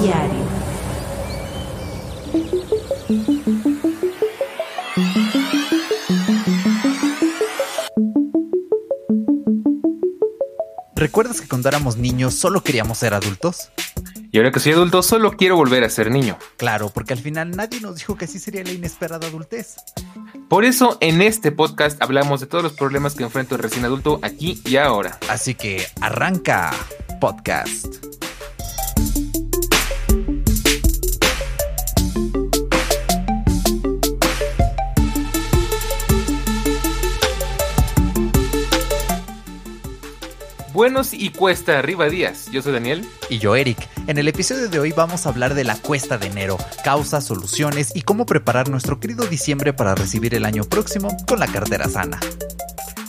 Diario. ¿Recuerdas que cuando éramos niños solo queríamos ser adultos? Y ahora que soy adulto, solo quiero volver a ser niño. Claro, porque al final nadie nos dijo que así sería la inesperada adultez. Por eso, en este podcast hablamos de todos los problemas que enfrenta el recién adulto aquí y ahora. Así que arranca podcast. Buenos y cuesta arriba días. Yo soy Daniel. Y yo, Eric. En el episodio de hoy vamos a hablar de la cuesta de enero, causas, soluciones y cómo preparar nuestro querido diciembre para recibir el año próximo con la cartera sana.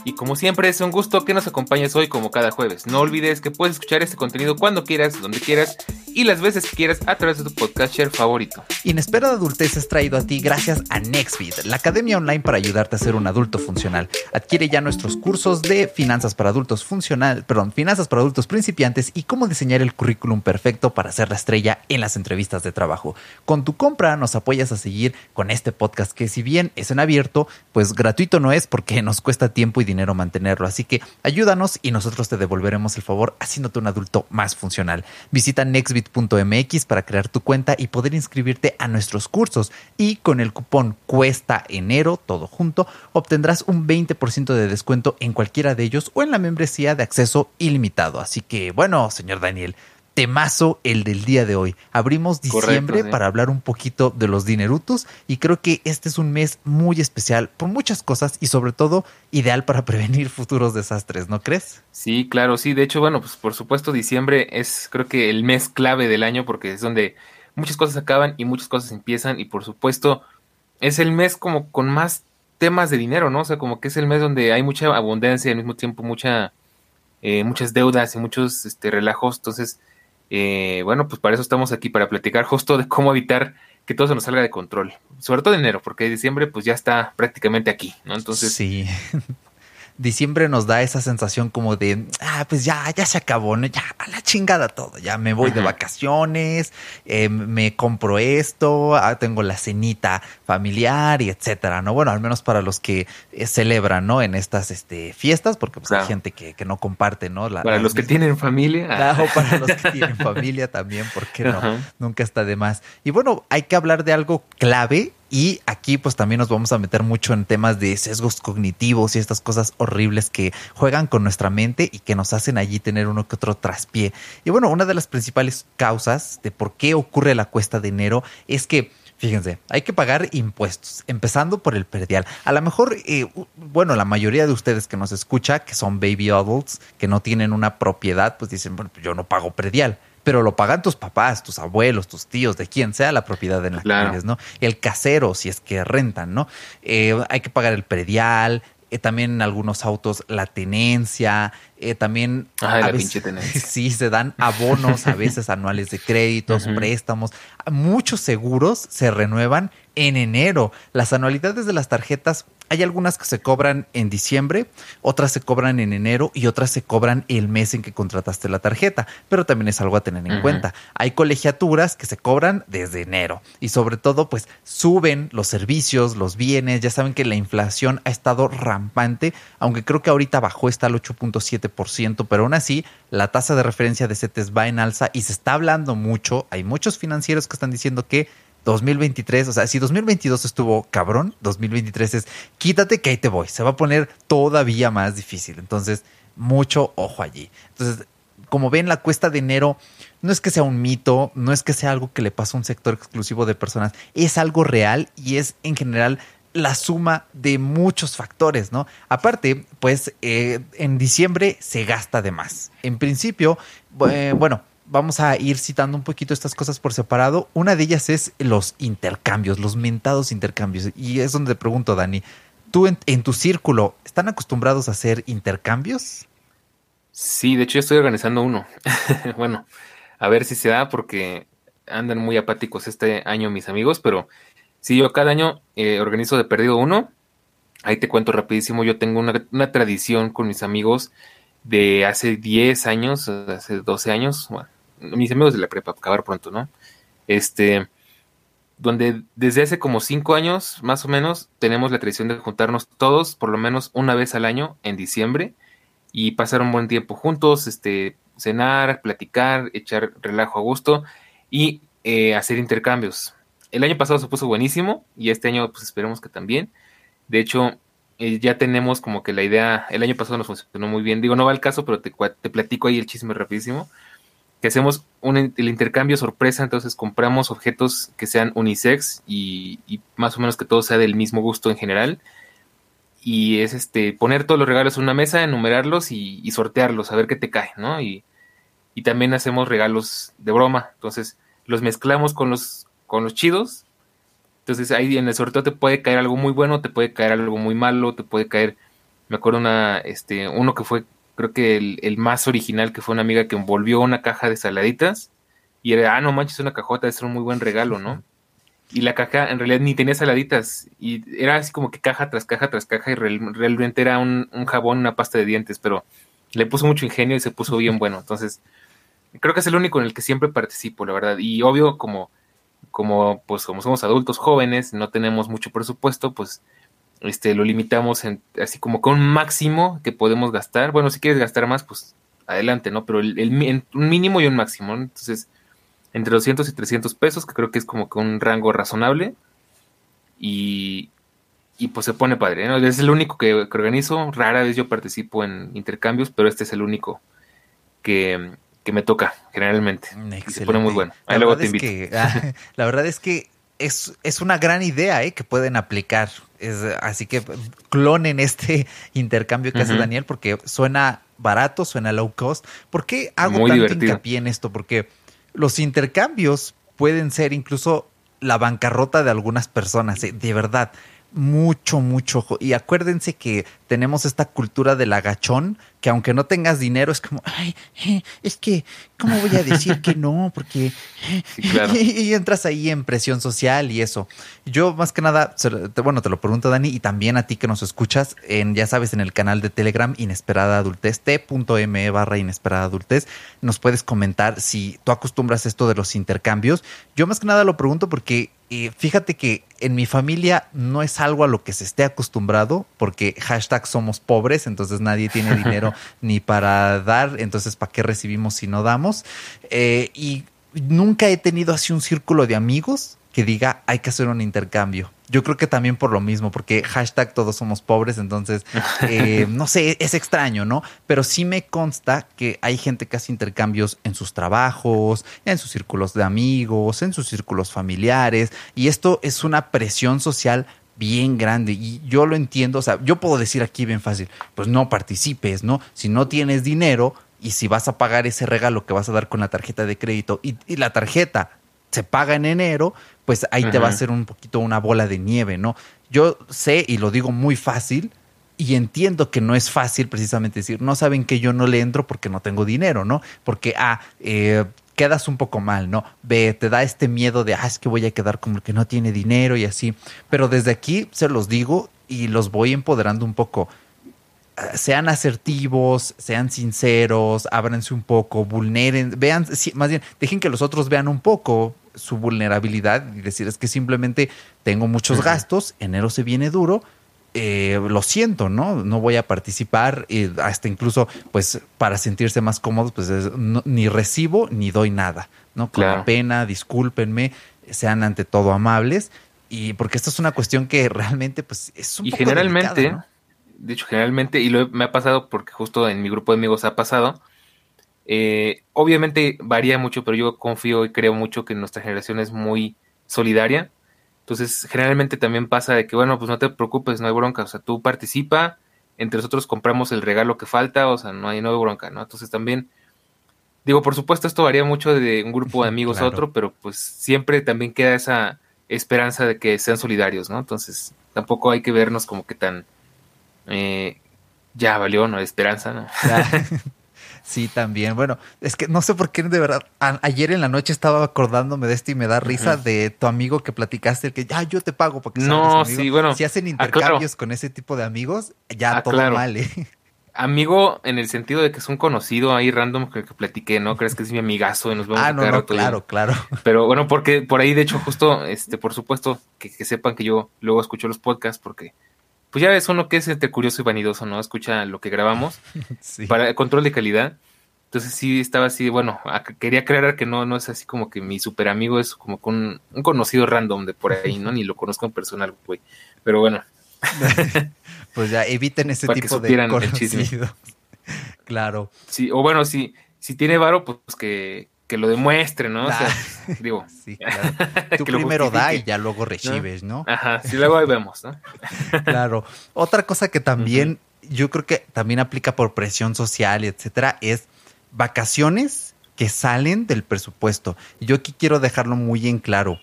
Y como siempre es un gusto que nos acompañes hoy como cada jueves. No olvides que puedes escuchar este contenido cuando quieras, donde quieras y las veces que quieras a través de tu podcast share favorito. Inesperada Adultez es traído a ti gracias a Nextbit, la academia online para ayudarte a ser un adulto funcional. Adquiere ya nuestros cursos de finanzas para adultos funcional, perdón, finanzas para adultos principiantes y cómo diseñar el currículum perfecto para ser la estrella en las entrevistas de trabajo. Con tu compra nos apoyas a seguir con este podcast que si bien es en abierto, pues gratuito no es porque nos cuesta tiempo y dinero mantenerlo. Así que ayúdanos y nosotros te devolveremos el favor haciéndote un adulto más funcional. Visita nextbit.mx para crear tu cuenta y poder inscribirte a nuestros cursos. Y con el cupón cuesta enero, todo junto, obtendrás un 20% de descuento en cualquiera de ellos o en la membresía de acceso ilimitado. Así que bueno, señor Daniel, temazo el del día de hoy. Abrimos diciembre Correcto, sí. para hablar un poquito de los dinerutos y creo que este es un mes muy especial por muchas cosas y sobre todo ideal para prevenir futuros desastres, ¿no crees? Sí, claro, sí. De hecho, bueno, pues por supuesto diciembre es creo que el mes clave del año porque es donde muchas cosas acaban y muchas cosas empiezan y por supuesto es el mes como con más temas de dinero, ¿no? O sea, como que es el mes donde hay mucha abundancia y al mismo tiempo mucha, eh, muchas deudas y muchos este, relajos. Entonces, eh, bueno, pues para eso estamos aquí, para platicar justo de cómo evitar que todo se nos salga de control. Sobre todo enero, porque diciembre pues ya está prácticamente aquí, ¿no? Entonces, sí. Diciembre nos da esa sensación como de, ah, pues ya, ya se acabó, ¿no? Ya, a la chingada todo, ya me voy de vacaciones, eh, me compro esto, ah, tengo la cenita familiar y etcétera, ¿no? Bueno, al menos para los que eh, celebran, ¿no? En estas este, fiestas, porque pues hay gente que, que no comparte, ¿no? La- para los que tienen familia, Claro, para los que tienen familia también, ¿por qué no? Nunca está de más. Y bueno, hay que hablar de algo clave y aquí pues también nos vamos a meter mucho en temas de sesgos cognitivos y estas cosas horribles que juegan con nuestra mente y que nos hacen allí tener uno que otro traspié. Y bueno, una de las principales causas de por qué ocurre la cuesta de enero es que Fíjense, hay que pagar impuestos, empezando por el perdial. A lo mejor, eh, bueno, la mayoría de ustedes que nos escucha, que son baby adults, que no tienen una propiedad, pues dicen, bueno, pues yo no pago predial. Pero lo pagan tus papás, tus abuelos, tus tíos, de quien sea la propiedad en la Claro. que vives, ¿no? El casero, si es que rentan, ¿no? Eh, hay que pagar el predial, eh, también en algunos autos la tenencia, eh, también... Ay, a la veces- pinche. Sí, se dan abonos a veces anuales de créditos, préstamos. Muchos seguros se renuevan en enero. Las anualidades de las tarjetas, hay algunas que se cobran en diciembre, otras se cobran en enero y otras se cobran el mes en que contrataste la tarjeta, pero también es algo a tener en cuenta. Hay colegiaturas que se cobran desde enero y sobre todo pues suben los servicios, los bienes, ya saben que la inflación ha estado rampante, aunque creo que ahorita bajó está al 8.7%, pero aún así la tasa de referencia de CETES va en alza y se está hablando mucho, hay muchos financieros que están diciendo que 2023, o sea, si 2022 estuvo cabrón, 2023 es quítate que ahí te voy, se va a poner todavía más difícil. Entonces, mucho ojo allí. Entonces, como ven, la cuesta de enero no es que sea un mito, no es que sea algo que le pasa a un sector exclusivo de personas, es algo real y es en general la suma de muchos factores, ¿no? Aparte, pues eh, en diciembre se gasta de más. En principio, eh, bueno, vamos a ir citando un poquito estas cosas por separado. Una de ellas es los intercambios, los mentados intercambios. Y es donde te pregunto, Dani, ¿tú en, en tu círculo están acostumbrados a hacer intercambios? Sí, de hecho yo estoy organizando uno. bueno, a ver si se da porque andan muy apáticos este año mis amigos, pero sí, yo cada año eh, organizo de perdido uno. Ahí te cuento rapidísimo, yo tengo una, una tradición con mis amigos de hace 10 años, hace 12 años, bueno, mis amigos de la prepa, acabar pronto, ¿no? Este, donde desde hace como cinco años, más o menos, tenemos la tradición de juntarnos todos, por lo menos una vez al año, en diciembre, y pasar un buen tiempo juntos, este, cenar, platicar, echar relajo a gusto y eh, hacer intercambios. El año pasado se puso buenísimo y este año pues esperemos que también. De hecho, eh, ya tenemos como que la idea, el año pasado nos funcionó muy bien. Digo, no va al caso, pero te, platico ahí el chisme rapidísimo que hacemos el intercambio sorpresa, entonces compramos objetos que sean unisex y, más o menos que todo sea del mismo gusto en general. Y es este poner todos los regalos en una mesa, enumerarlos y, sortearlos, a ver qué te cae, ¿no? Y, también hacemos regalos de broma. Entonces los mezclamos con los, con los chidos. Entonces ahí en el sorteo te puede caer algo muy bueno, te puede caer algo muy malo, te puede caer, me acuerdo una, este, uno que fue creo que el, más original que fue una amiga que envolvió una caja de saladitas y era, ah, no manches, una cajota, es un muy buen regalo, ¿no? Y la caja en realidad ni tenía saladitas y era así como que caja tras caja tras caja y realmente era un, jabón, una pasta de dientes, pero le puso mucho ingenio y se puso bien bueno. Entonces, creo que es el único en el que siempre participo, la verdad. Y obvio, como, como, pues, como somos adultos jóvenes, no tenemos mucho presupuesto, pues este, lo limitamos en, así como con un máximo que podemos gastar. Bueno, si quieres gastar más, pues adelante, ¿no? Pero el, un mínimo y un máximo, Entonces, entre 200 y 300 pesos, que creo que es como que un rango razonable. Y, y pues se pone padre, ¿no? Es el único que, organizo. Rara vez yo participo en intercambios, pero este es el único que, que me toca generalmente. Y se pone muy bueno. Ahí luego te invito. Ah, la verdad es que es, es una gran idea ¿eh? que pueden aplicar. así que clonen este intercambio que hace Daniel porque suena barato, suena low cost. ¿Por qué hago tanto hincapié en esto? Porque los intercambios pueden ser incluso la bancarrota de algunas personas, ¿eh? de verdad mucho, mucho. Y acuérdense que tenemos esta cultura del agachón, que aunque no tengas dinero, es como, ay, eh, es que, ¿cómo voy a decir que no? Porque... y, entras ahí en presión social y eso. Yo más que nada, bueno, te lo pregunto Dani, y también a ti que nos escuchas, en, ya sabes, en el canal de Telegram Inesperada Adultez, t.me barra Inesperada Adultez, nos puedes comentar si tú acostumbras esto de los intercambios. Yo más que nada lo pregunto porque y fíjate que en mi familia no es algo a lo que se esté acostumbrado, porque hashtag somos pobres, entonces nadie tiene dinero ni para dar, entonces ¿para qué recibimos si no damos? Eh, y nunca he tenido así un círculo de amigos que diga hay que hacer un intercambio. Yo creo que también por lo mismo, porque hashtag todos somos pobres, entonces, eh, no sé, es extraño, ¿no? Pero sí me consta que hay gente que hace intercambios en sus trabajos, en sus círculos de amigos, en sus círculos familiares, y esto es una presión social bien grande y yo lo entiendo, o sea, yo puedo decir aquí bien fácil, pues no participes, ¿no? Si no tienes dinero y si vas a pagar ese regalo que vas a dar con la tarjeta de crédito y, y la tarjeta se paga en enero, pues ahí te va a hacer un poquito una bola de nieve, ¿no? Yo sé y lo digo muy fácil y entiendo que no es fácil precisamente decir, no saben que yo no le entro porque no tengo dinero, ¿no? Porque, ah, eh, quedas un poco mal, ¿no? Ve, te da este miedo de, ah, es que voy a quedar como el que no tiene dinero y así. Pero desde aquí se los digo y los voy empoderando un poco. Ah, sean asertivos, sean sinceros, ábranse un poco, vulneren, vean, más bien, dejen que los otros vean un poco, su vulnerabilidad y decir es que simplemente tengo muchos gastos, enero se viene duro, eh, lo siento, ¿no? No voy a participar, y hasta incluso, pues, para sentirse más cómodos, pues, ni recibo ni doy nada, ¿no? Con pena, discúlpenme, sean ante todo amables, y porque esto es una cuestión que realmente, pues, es un y generalmente, de hecho, generalmente, y lo me ha pasado porque justo en mi grupo de amigos ha pasado, eh, obviamente varía mucho, pero yo confío y creo mucho que nuestra generación es muy solidaria. Entonces, generalmente también pasa de que, bueno, pues no te preocupes, no hay bronca. O sea, tú participa, entre nosotros compramos el regalo que falta, o sea, no hay, no bronca, ¿no? Entonces también, digo, por supuesto, esto varía mucho de un grupo de amigos a otro, pero pues siempre también queda esa esperanza de que sean solidarios, ¿no? Entonces, tampoco hay que vernos como que tan... Eh, ya valió, ¿no? Esperanza, ¿no? Sí, también. Bueno, es que no sé por qué de verdad. ayer en la noche estaba acordándome de esto y me da risa de tu amigo que platicaste, el que ya yo te pago porque No, sí, bueno. Si hacen ah, intercambios con ese tipo de amigos, ya ah, todo mal, ¿eh? amigo en el sentido de que es un conocido ahí random que, que platiqué, ¿no? Crees que es mi amigazo y nos vemos Ah, a no, no, claro, claro. Pero bueno, porque por ahí, de hecho, justo, este, por supuesto, que, que sepan que yo luego escucho los podcasts porque, pues ya ves uno que es entre curioso y vanidoso, ¿no? Escucha lo que grabamos Sí. para control de calidad. Entonces sí estaba así, bueno, quería aclarar que no, no es así como que mi super amigo es como con un conocido random de por ahí, ¿no? Ni lo conozco en personal, güey. Pero bueno, Pues ya eviten ese Para que tipo de supieran el chisme. conocidos. Claro. sí, o bueno, si, si tiene varo, pues que, que lo demuestre, ¿no? O sea, digo, Sí, claro. Tú primero da y ya luego recibes, ¿no? Ajá, si luego ahí vemos, ¿no? Claro. Otra cosa que también yo creo que también aplica por presión social, etcétera, es vacaciones que salen del presupuesto. Yo aquí quiero dejarlo muy en claro.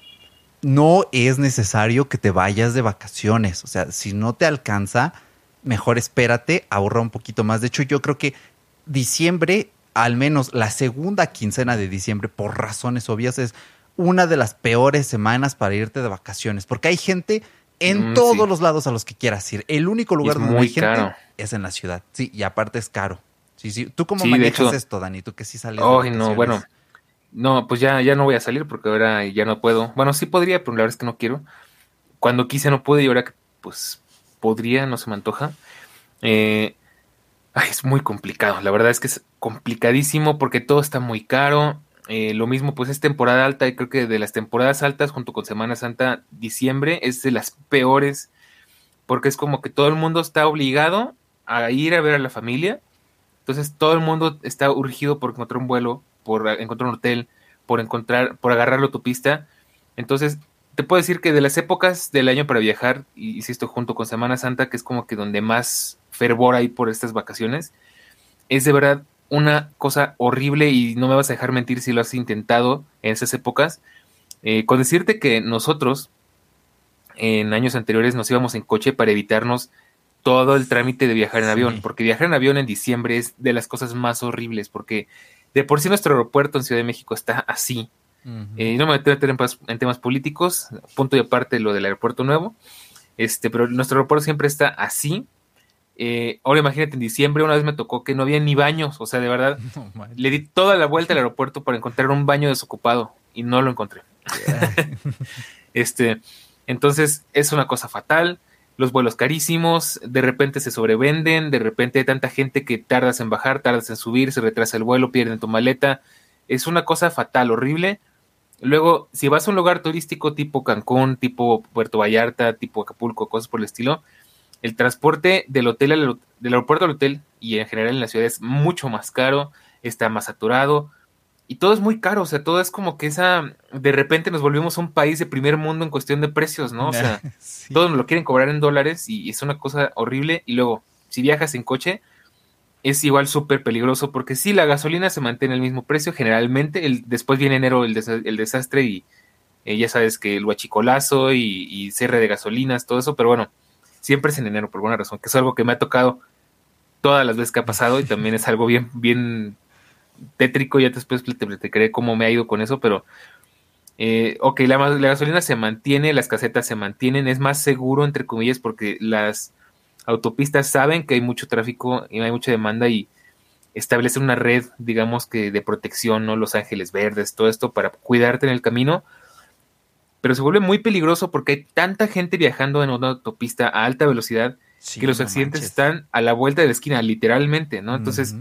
No es necesario que te vayas de vacaciones. O sea, si no te alcanza, mejor espérate, ahorra un poquito más. De hecho, yo creo que diciembre, al menos la segunda quincena de diciembre, por razones obvias, es una de las peores semanas para irte de vacaciones. Porque hay gente en Mm, todos sí. los lados a los que quieras ir. El único lugar donde hay gente caro. es en la ciudad. Sí, y aparte es caro. Sí, sí. ¿Tú cómo Sí, de manejas hecho- esto, Dani? Tú que sí sales de Ay, no, bueno. No, pues ya, ya no voy a salir porque ahora ya no puedo. Bueno, sí podría, pero la verdad es que no quiero. Cuando quise no pude y ahora que pues podría, no se me antoja. Eh, ay, es muy complicado. La verdad es que es complicadísimo porque todo está muy caro. Eh, lo mismo, pues es temporada alta y creo que de las temporadas altas junto con Semana Santa, diciembre es de las peores porque es como que todo el mundo está obligado a ir a ver a la familia. Entonces todo el mundo está urgido por encontrar un vuelo, por encontrar un hotel, por encontrar, por agarrar la autopista. Entonces, te puedo decir que de las épocas del año para viajar, y insisto, junto con Semana Santa, que es como que donde más fervor hay por estas vacaciones, es de verdad una cosa horrible y no me vas a dejar mentir si lo has intentado en esas épocas. Eh, con decirte que nosotros en años anteriores nos íbamos en coche para evitarnos todo el trámite de viajar en Sí. avión, porque viajar en avión en diciembre es de las cosas más horribles, porque de por sí nuestro aeropuerto en Ciudad de México está así. Eh, no me voy a meter en, en temas políticos, punto y aparte lo del aeropuerto nuevo, este, pero nuestro aeropuerto siempre está así. Eh, ahora imagínate en diciembre, una vez me tocó que no había ni baños, o sea, de verdad, No le di toda la vuelta al aeropuerto para encontrar un baño desocupado y no lo encontré. Este, entonces es una cosa fatal. Los vuelos carísimos, de repente se sobrevenden, de repente hay tanta gente que tardas en bajar, tardas en subir, se retrasa el vuelo, pierden tu maleta. Es una cosa fatal, horrible. Luego, si vas a un lugar turístico tipo Cancún, tipo Puerto Vallarta, tipo Acapulco, cosas por el estilo, el transporte del hotel al, del aeropuerto al hotel y en general en la ciudad es mucho más caro, está más saturado y todo es muy caro, o sea, todo es como que esa, de repente nos volvimos un país de primer mundo en cuestión de precios, ¿no? O sea, Sí. todos nos lo quieren cobrar en dólares y es una cosa horrible. Y luego, si viajas en coche, es igual súper peligroso porque si la gasolina se mantiene el mismo precio generalmente, el, después viene enero el, desa- el desastre y eh, ya sabes que el huachicolazo y, y cierre de gasolinas, todo eso, pero bueno, siempre es en enero por alguna razón, que es algo que me ha tocado todas las veces que ha pasado y también es algo bien, bien tétrico, ya después te platicaré cómo me ha ido con eso, pero eh, ok, la, gasolina se mantiene, las casetas se mantienen, es más seguro, entre comillas, porque las autopistas saben que hay mucho tráfico y hay mucha demanda y establecen una red, digamos que de protección, ¿no? Los ángeles verdes, todo esto para cuidarte en el camino. Pero se vuelve muy peligroso porque hay tanta gente viajando en una autopista a alta velocidad Sí, que los no accidentes manches. están a la vuelta de la esquina, literalmente, ¿no? Entonces,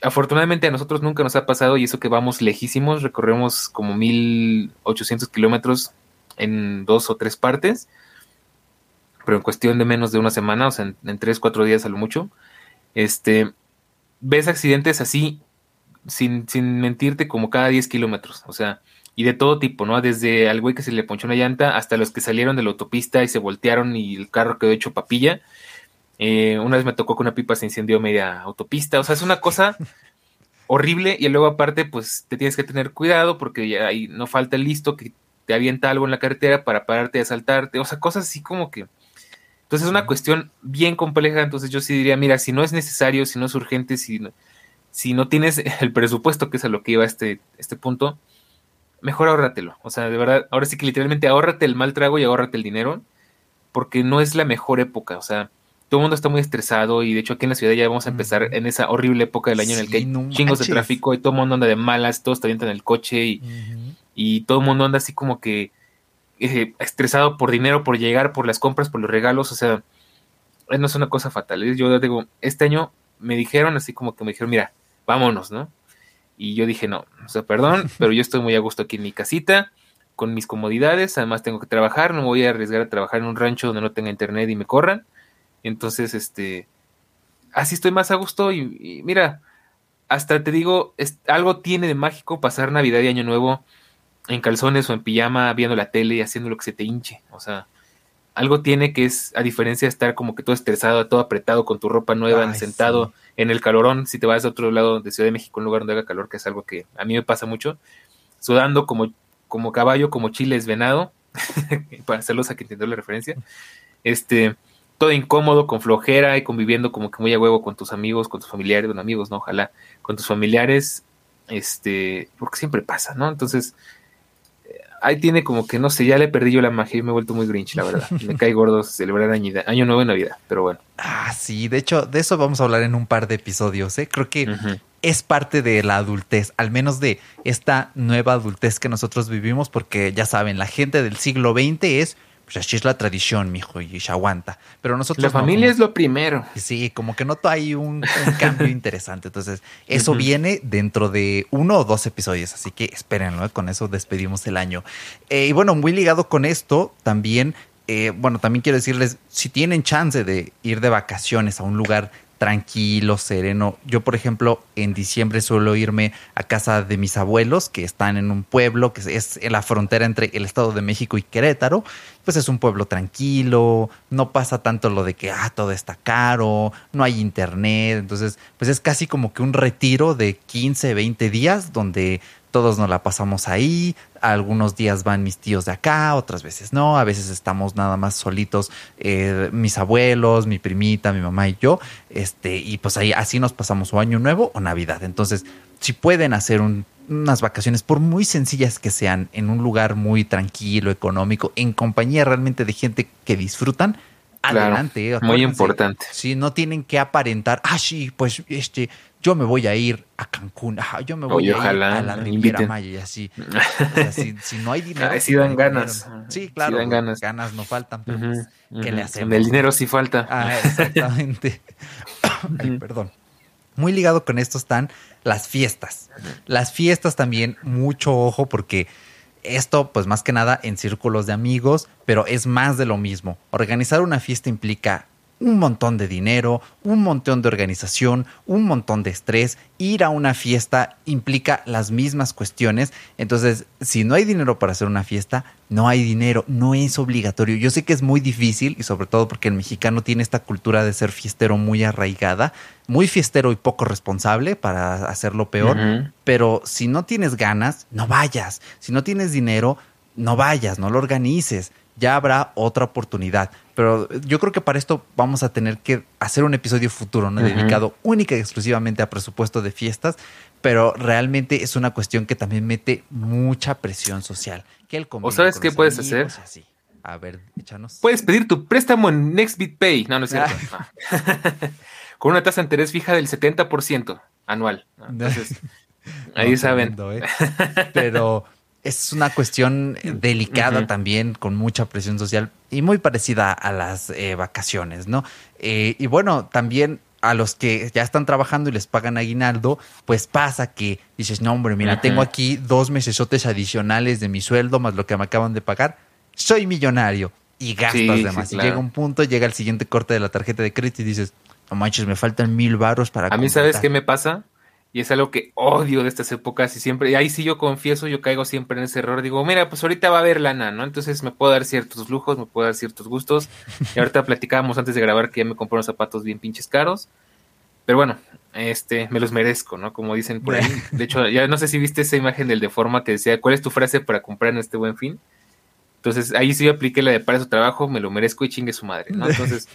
afortunadamente a nosotros nunca nos ha pasado y eso que vamos lejísimos, recorremos como 1800 kilómetros en dos o tres partes, pero en cuestión de menos de una semana, o sea, en, en tres, cuatro días a lo mucho, este, ves accidentes así, sin, sin mentirte, como cada 10 kilómetros, o sea, y de todo tipo, ¿no? Desde al güey que se le ponchó una llanta hasta los que salieron de la autopista y se voltearon y el carro quedó hecho papilla. Eh, una vez me tocó que una pipa se incendió media autopista. O sea, es una cosa horrible. Y luego, aparte, pues te tienes que tener cuidado porque ya ahí no falta el listo que te avienta algo en la carretera para pararte y asaltarte. O sea, cosas así como que. Entonces es una cuestión bien compleja. Entonces yo sí diría, mira, si no es necesario, si no es urgente, si no, si no tienes el presupuesto, que es a lo que iba este, este punto, mejor ahórratelo. O sea, de verdad, ahora sí que literalmente ahórrate el mal trago y ahórrate el dinero, porque no es la mejor época. O sea, todo el mundo está muy estresado y de hecho aquí en la ciudad ya vamos a empezar en esa horrible época del año en el que hay chingos de tráfico y todo el mundo anda de malas, todos te avientan el coche y, y todo el mundo anda así como que eh, estresado por dinero, por llegar, por las compras, por los regalos, o sea, no es una cosa fatal. Yo digo, este año me dijeron así como que me dijeron, mira, vámonos, ¿no? Y yo dije, no, o sea, perdón, pero yo estoy muy a gusto aquí en mi casita, con mis comodidades, además tengo que trabajar, no me voy a arriesgar a trabajar en un rancho donde no tenga internet y me corran. Entonces, este, así estoy más a gusto y, mira, hasta te digo, algo tiene de mágico pasar Navidad y Año Nuevo en calzones o en pijama viendo la tele y haciendo lo que se te hinche. O sea, algo tiene que es, a diferencia de estar como que todo estresado, todo apretado con tu ropa nueva, sentado en el calorón, si te vas a otro lado de Ciudad de México, un lugar donde haga calor, que es algo que a mí me pasa mucho, sudando como, como caballo, como chiles venado, para hacerlos a que entiendan la referencia, este, todo incómodo, con flojera y conviviendo como que muy a huevo con tus amigos, con tus familiares, con amigos, no, ojalá, con tus familiares, este, porque siempre pasa, ¿no? Entonces, ahí tiene como que, no sé, ya le perdí yo la magia y me he vuelto muy grinch, la verdad. Me cae gordo celebrar año, año nuevo y Navidad, pero bueno. Ah, sí, de hecho, de eso vamos a hablar en un par de episodios, ¿eh? Creo que es parte de la adultez, al menos de esta nueva adultez que nosotros vivimos, porque ya saben, la gente del siglo XX es pues así es la tradición, mijo, y se aguanta. Pero nosotros. La familia es lo primero. Sí, como que noto ahí un, cambio interesante. Entonces, eso viene dentro de uno o dos episodios, así que espérenlo, ¿eh? con eso despedimos el año. Eh, y bueno, muy ligado con esto, también. Eh, bueno, también quiero decirles, si tienen chance de ir de vacaciones a un lugar tranquilo, sereno. Yo, por ejemplo, en diciembre suelo irme a casa de mis abuelos, que están en un pueblo que es en la frontera entre el Estado de México y Querétaro. Pues es un pueblo tranquilo, no pasa tanto lo de que, ah, todo está caro, no hay internet. Entonces, pues es casi como que un retiro de 15, 20 días donde todos nos la pasamos ahí, algunos días van mis tíos de acá, otras veces no, a veces estamos nada más solitos, eh, mis abuelos, mi primita, mi mamá y yo, este, y pues ahí así nos pasamos o año nuevo o Navidad. Entonces, si pueden hacer unas vacaciones, por muy sencillas que sean, en un lugar muy tranquilo, económico, en compañía realmente de gente que disfrutan, adelante. muy importante. Si no tienen que aparentar, ah, sí, pues este, yo me voy a ir a Cancún, yo me voy a ir a la Riviera Maya y así. si, no hay dinero. si dan ganas. Sí, claro. dan ganas. ganas no faltan, pero pues, ¿qué le hacemos? El dinero sí falta. Ah, exactamente. Ay, perdón. Muy ligado con esto están las fiestas. Las fiestas también, mucho ojo porque esto, pues más que nada en círculos de amigos, pero es más de lo mismo. Organizar una fiesta implica un montón de dinero, un montón de organización, un montón de estrés. Ir a una fiesta implica las mismas cuestiones. Entonces, si no hay dinero para hacer una fiesta, no hay dinero, no es obligatorio. Yo sé que es muy difícil y sobre todo porque el mexicano tiene esta cultura de ser fiestero muy arraigada, muy fiestero y poco responsable para hacerlo peor. Pero si no tienes ganas, no vayas. Si no tienes dinero, no vayas, no lo organices ya habrá otra oportunidad. Pero yo creo que para esto vamos a tener que hacer un episodio futuro, ¿no? Dedicado única y exclusivamente a presupuesto de fiestas, pero realmente es una cuestión que también mete mucha presión social. Que ¿O sabes qué puedes hacer? A ver, échanos. Puedes pedir tu préstamo en NextBitPay. No, no es cierto. Ah. Con una tasa de interés fija del 70% anual. Entonces, ahí saben. ¿eh? Pero es una cuestión delicada también, con mucha presión social y muy parecida a las eh, vacaciones, ¿no? Eh, y bueno, también a los que ya están trabajando y les pagan aguinaldo, pues pasa que dices, no, hombre, mira, tengo aquí dos mesesotes adicionales de mi sueldo más lo que me acaban de pagar, soy millonario y gastas de más. Y llega un punto, llega el siguiente corte de la tarjeta de crédito y dices, no manches, me faltan mil barros para... A mí, ¿sabes qué me pasa? Y es algo que odio de estas épocas y siempre, y ahí sí yo confieso, yo caigo siempre en ese error. Digo, mira, pues ahorita va a haber lana, ¿no? Entonces me puedo dar ciertos lujos, me puedo dar ciertos gustos. Y ahorita platicábamos antes de grabar que ya me compré unos zapatos bien pinches caros. Pero bueno, este, me los merezco, ¿no? Como dicen por ahí. De hecho, ya no sé si viste esa imagen del de forma que decía, ¿cuál es tu frase para comprar en este buen fin? Entonces, ahí sí yo apliqué la de para su trabajo, me lo merezco y chingue su madre, ¿no? Entonces,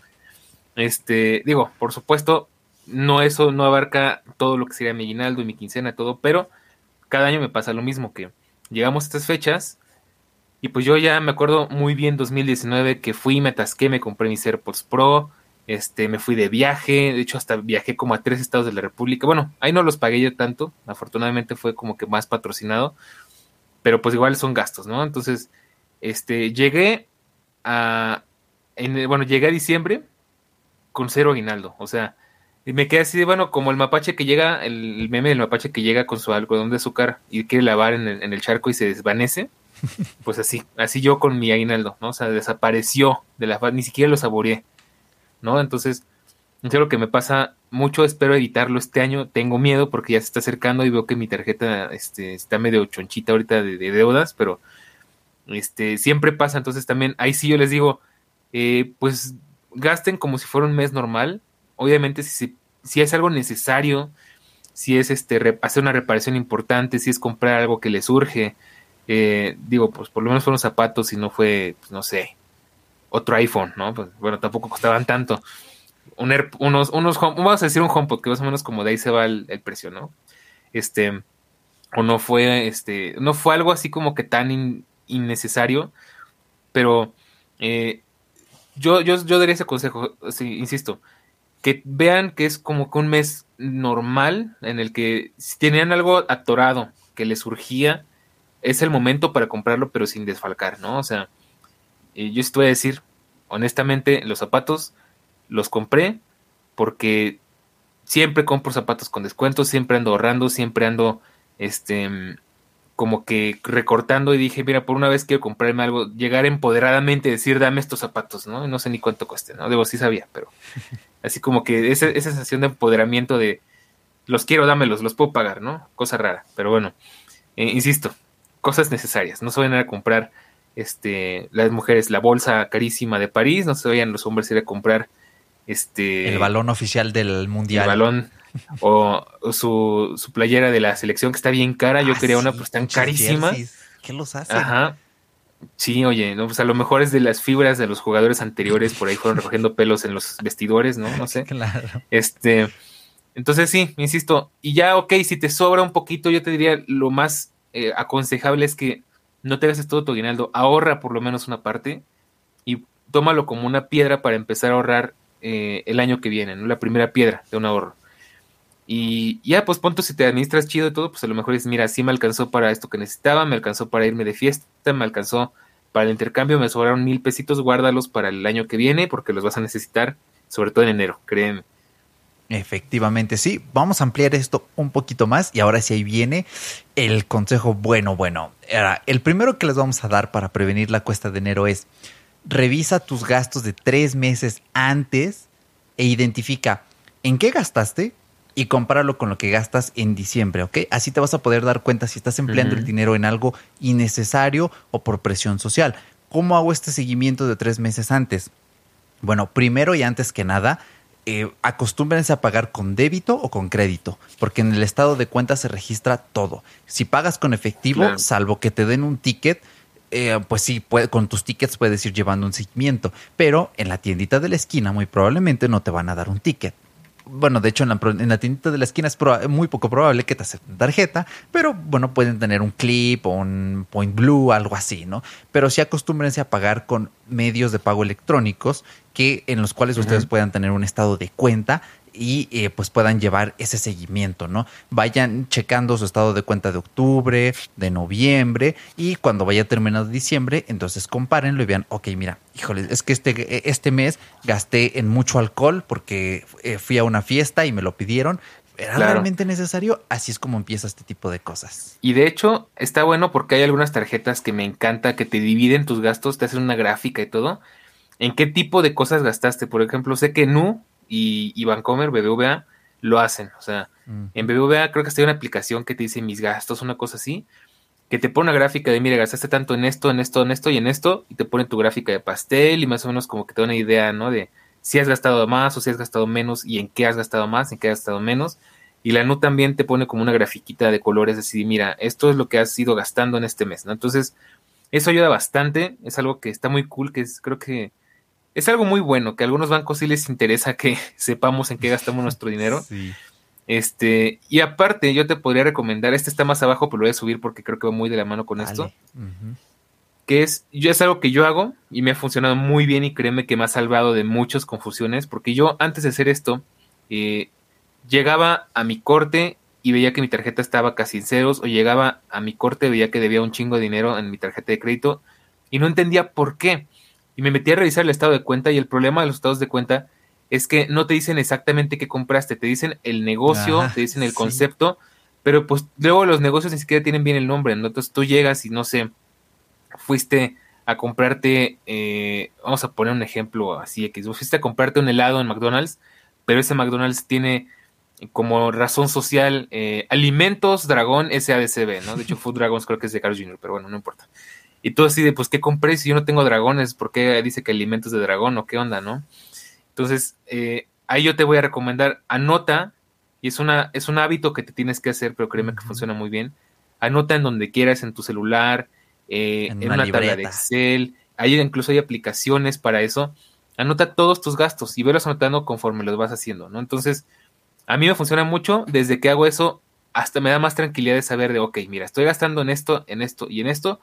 este, digo, por supuesto, no eso no abarca todo lo que sería mi guinaldo y mi quincena, todo, pero cada año me pasa lo mismo, que llegamos a estas fechas y pues yo ya me acuerdo muy bien 2019 que fui, me atasqué, me compré mis AirPods Pro, este, me fui de viaje, de hecho hasta viajé como a tres estados de la República. Bueno, ahí no los pagué yo tanto, afortunadamente fue como que más patrocinado, pero pues igual son gastos, ¿no? Entonces, este, llegué a, en, bueno, llegué a diciembre con cero aguinaldo, o sea, y me quedé así de, bueno, como el mapache que llega, el, meme del mapache que llega con su algodón de azúcar y quiere lavar en el, en el charco y se desvanece, pues así, así yo con mi aguinaldo, ¿no? O sea, desapareció de la ni siquiera lo saboreé. ¿no? Entonces, es algo que me pasa mucho, espero editarlo este año, tengo miedo porque ya se está acercando y veo que mi tarjeta este, está medio chonchita ahorita de, deudas, pero este, siempre pasa, entonces también ahí sí yo les digo, eh, pues gasten como si fuera un mes normal, obviamente si, si es algo necesario, si es este, hacer una reparación importante, si es comprar algo que les urge, eh, digo, pues por lo menos fueron zapatos y no fue, pues, no sé, otro iPhone, ¿no? Pues bueno, tampoco costaban tanto. unos, unos, vamos a decir un HomePod, que más o menos como de ahí se va el, precio, ¿no? Este, o no fue, este, no fue algo así como que tan innecesario, pero eh, yo, yo, yo daría ese consejo, insisto, que vean que es como que un mes normal en el que si tenían algo atorado que les surgía, es el momento para comprarlo, pero sin desfalcar, ¿no? O sea, yo estoy a decir, honestamente, los zapatos los compré porque siempre compro zapatos con descuentos, siempre ando ahorrando, siempre ando este como que recortando y dije, mira, por una vez quiero comprarme algo, llegar empoderadamente y decir, dame estos zapatos, ¿no? No sé ni cuánto cueste, ¿no? Debo, sí sabía, pero así como que esa, esa sensación de empoderamiento de, los quiero, dámelos, los puedo pagar, ¿no? Cosa rara, pero bueno, eh, insisto, cosas necesarias, no se vayan a comprar este, las mujeres la bolsa carísima de París, no se vayan los hombres ir a comprar este el balón oficial del mundial. El balón o, su, su, playera de la selección que está bien cara, yo ah, quería una pues tan carísima. ¿Qué los hace? Ajá. Sí, oye, no, pues a lo mejor es de las fibras de los jugadores anteriores, por ahí fueron recogiendo pelos en los vestidores, ¿no? No sé. Claro. Este, entonces sí, insisto, y ya, ok, si te sobra un poquito, yo te diría lo más eh, aconsejable es que no te gastes todo tu aguinaldo, ahorra por lo menos una parte y tómalo como una piedra para empezar a ahorrar eh, el año que viene, ¿no? La primera piedra de un ahorro. Y ya, pues punto, si te administras chido y todo, pues a lo mejor es, mira, sí me alcanzó para esto que necesitaba, me alcanzó para irme de fiesta, me alcanzó para el intercambio, me sobraron mil pesitos, guárdalos para el año que viene porque los vas a necesitar, sobre todo en enero, créeme. Efectivamente, sí. Vamos a ampliar esto un poquito más y ahora sí ahí viene el consejo bueno, bueno. El primero que les vamos a dar para prevenir la cuesta de enero es revisa tus gastos de tres meses antes e identifica en qué gastaste y compáralo con lo que gastas en diciembre, ¿ok? Así te vas a poder dar cuenta si estás empleando el dinero en algo innecesario o por presión social. ¿Cómo hago este seguimiento de tres meses antes? Bueno, primero y antes que nada, eh, acostúmbrense a pagar con débito o con crédito, porque en el estado de cuenta se registra todo. Si pagas con efectivo, salvo que te den un ticket, eh, pues sí, con tus tickets puedes ir llevando un seguimiento, pero en la tiendita de la esquina muy probablemente no te van a dar un ticket bueno, de hecho en la, en la tiendita de la esquina es muy poco probable que te acepten tarjeta, pero bueno, pueden tener un clip o un point blue, algo así, ¿no? Pero sí acostúmbrense a pagar con medios de pago electrónicos que en los cuales ustedes puedan tener un estado de cuenta y eh, pues puedan llevar ese seguimiento, ¿no? Vayan checando su estado de cuenta de octubre, de noviembre y cuando vaya terminado diciembre, entonces compárenlo y vean, ok, mira, híjole, es que este, este mes gasté en mucho alcohol porque eh, fui a una fiesta y me lo pidieron. ¿Era realmente necesario? Así es como empieza este tipo de cosas. Y de hecho, está bueno porque hay algunas tarjetas que me encanta que te dividen tus gastos, te hacen una gráfica y todo. ¿En qué tipo de cosas gastaste? Por ejemplo, sé que Nu y, y Vancomer, BBVA, lo hacen. O sea, en BBVA creo que está una aplicación que te dice mis gastos, una cosa así, que te pone una gráfica de, mire, gastaste tanto en esto, en esto, en esto y en esto, y te pone tu gráfica de pastel y más o menos como que te da una idea, ¿no? De si has gastado más o si has gastado menos y en qué has gastado más, en qué has gastado menos. Y la NU también te pone como una grafiquita de colores, así, mira, esto es lo que has ido gastando en este mes, ¿no? Entonces, eso ayuda bastante, es algo que está muy cool, que es, creo que es algo muy bueno, que a algunos bancos sí les interesa que sepamos en qué gastamos nuestro dinero. Este, y aparte, yo te podría recomendar, este está más abajo, pero lo voy a subir porque creo que va muy de la mano con esto. que es, yo es algo que yo hago y me ha funcionado muy bien y créeme que me ha salvado de muchas confusiones, porque yo antes de hacer esto, eh, llegaba a mi corte y veía que mi tarjeta estaba casi en ceros, o llegaba a mi corte, veía que debía un chingo de dinero en mi tarjeta de crédito y no entendía por qué. Y me metí a revisar el estado de cuenta y el problema de los estados de cuenta es que no te dicen exactamente qué compraste, te dicen el negocio, te dicen el concepto, pero pues luego los negocios ni siquiera tienen bien el nombre, Entonces tú llegas y no sé, fuiste a comprarte, eh, vamos a poner un ejemplo así, que fuiste a comprarte un helado en McDonald's, pero ese McDonald's tiene como razón social eh, alimentos dragón SADCB, ¿no? De hecho, Food Dragons creo que es de Carlos Jr., pero bueno, no importa. Y tú así de, pues, ¿qué compré si yo no tengo dragones? ¿Por qué dice que alimentos de dragón o qué onda, no? Entonces, eh, ahí yo te voy a recomendar, anota, y es, una, es un hábito que te tienes que hacer, pero créeme que funciona muy bien. Anota en donde quieras, en tu celular, eh, en, una, tabla de Excel. Ahí incluso hay aplicaciones para eso. Anota todos tus gastos y velos anotando conforme los vas haciendo, ¿no? Entonces, a mí me funciona mucho. Desde que hago eso, hasta me da más tranquilidad de saber de, ok, mira, estoy gastando en esto, en esto y en esto,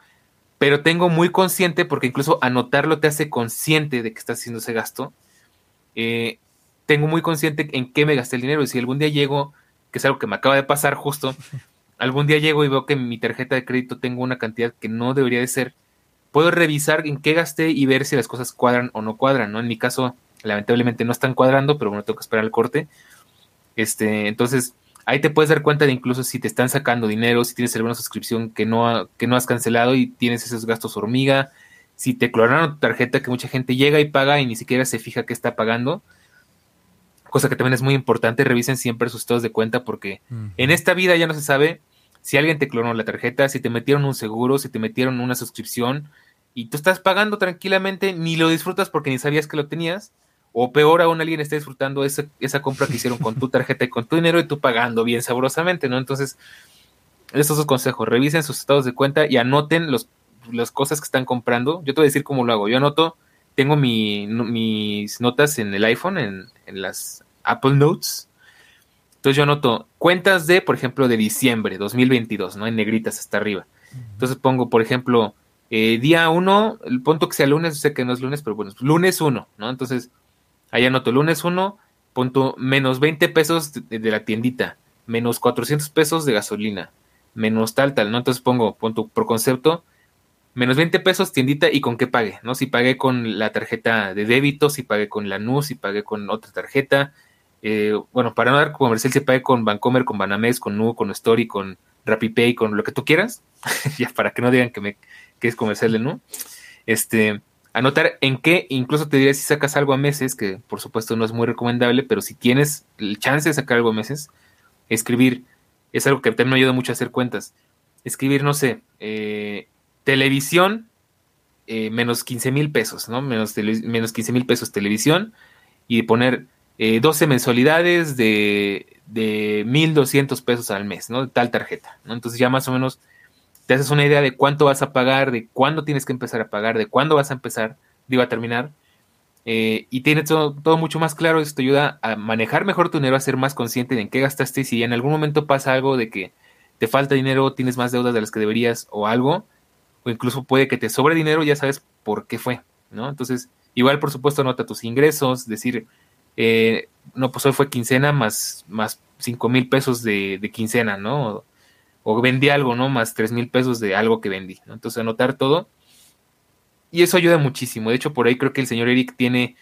pero tengo muy consciente, porque incluso anotarlo te hace consciente de que estás haciendo ese gasto. Eh, tengo muy consciente en qué me gasté el dinero y si algún día llego, que es algo que me acaba de pasar justo, algún día llego y veo que en mi tarjeta de crédito tengo una cantidad que no debería de ser, puedo revisar en qué gasté y ver si las cosas cuadran o no cuadran, ¿no? En mi caso, lamentablemente no están cuadrando, pero bueno, tengo que esperar el corte. Este, entonces, ahí te puedes dar cuenta de incluso si te están sacando dinero, si tienes alguna suscripción que no, que no has cancelado y tienes esos gastos hormiga, si te clonaron tu tarjeta que mucha gente llega y paga y ni siquiera se fija que está pagando cosa que también es muy importante, revisen siempre sus estados de cuenta porque en esta vida ya no se sabe si alguien te clonó la tarjeta, si te metieron un seguro, si te metieron una suscripción y tú estás pagando tranquilamente, ni lo disfrutas porque ni sabías que lo tenías, o peor aún alguien está disfrutando esa, esa compra que hicieron con tu tarjeta y con tu dinero y tú pagando bien sabrosamente, ¿no? Entonces, estos dos consejos, revisen sus estados de cuenta y anoten los, las cosas que están comprando. Yo te voy a decir cómo lo hago. Yo anoto, tengo mi, mis notas en el iPhone, en, en las Apple Notes. Entonces yo anoto cuentas de, por ejemplo, de diciembre 2022, ¿no? En negritas hasta arriba. Entonces pongo, por ejemplo, eh, día 1, el punto que sea lunes, sé que no es lunes, pero bueno, lunes 1, ¿no? Entonces ahí anoto lunes 1, punto menos 20 pesos de, la tiendita, menos 400 pesos de gasolina, menos tal, tal, ¿no? Entonces pongo, punto por concepto, menos 20 pesos tiendita y con qué pague, ¿no? Si pagué con la tarjeta de débito, si pagué con la NU, si pagué con otra tarjeta, eh, bueno, para no dar comercial se pague con Bancomer, con Banamex, con Nu, con Story, con RappiPay, con lo que tú quieras, ya para que no digan que, me, que es comercial de Nu. Este, anotar en qué, incluso te diría si sacas algo a meses, que por supuesto no es muy recomendable, pero si tienes el chance de sacar algo a meses, escribir, es algo que también me ayuda mucho a hacer cuentas. Escribir, no sé, eh, televisión, eh, menos 15 mil pesos, ¿no? Menos, menos 15 mil pesos televisión y poner 12 eh, mensualidades de, de 1.200 pesos al mes, ¿no? De tal tarjeta, ¿no? Entonces ya más o menos te haces una idea de cuánto vas a pagar, de cuándo tienes que empezar a pagar, de cuándo vas a empezar, digo, a terminar. Eh, y tienes todo, mucho más claro, esto ayuda a manejar mejor tu dinero, a ser más consciente de en qué gastaste y si en algún momento pasa algo de que te falta dinero, tienes más deudas de las que deberías o algo, o incluso puede que te sobre dinero, ya sabes por qué fue, ¿no? Entonces, igual por supuesto anota tus ingresos, decir, eh, no, pues hoy fue quincena más, más 5 mil pesos de, quincena, ¿no? O, vendí algo, ¿no? Más 3 mil pesos de algo que vendí, ¿no? Entonces anotar todo. Y eso ayuda muchísimo. De hecho, por ahí creo que el señor Eric tiene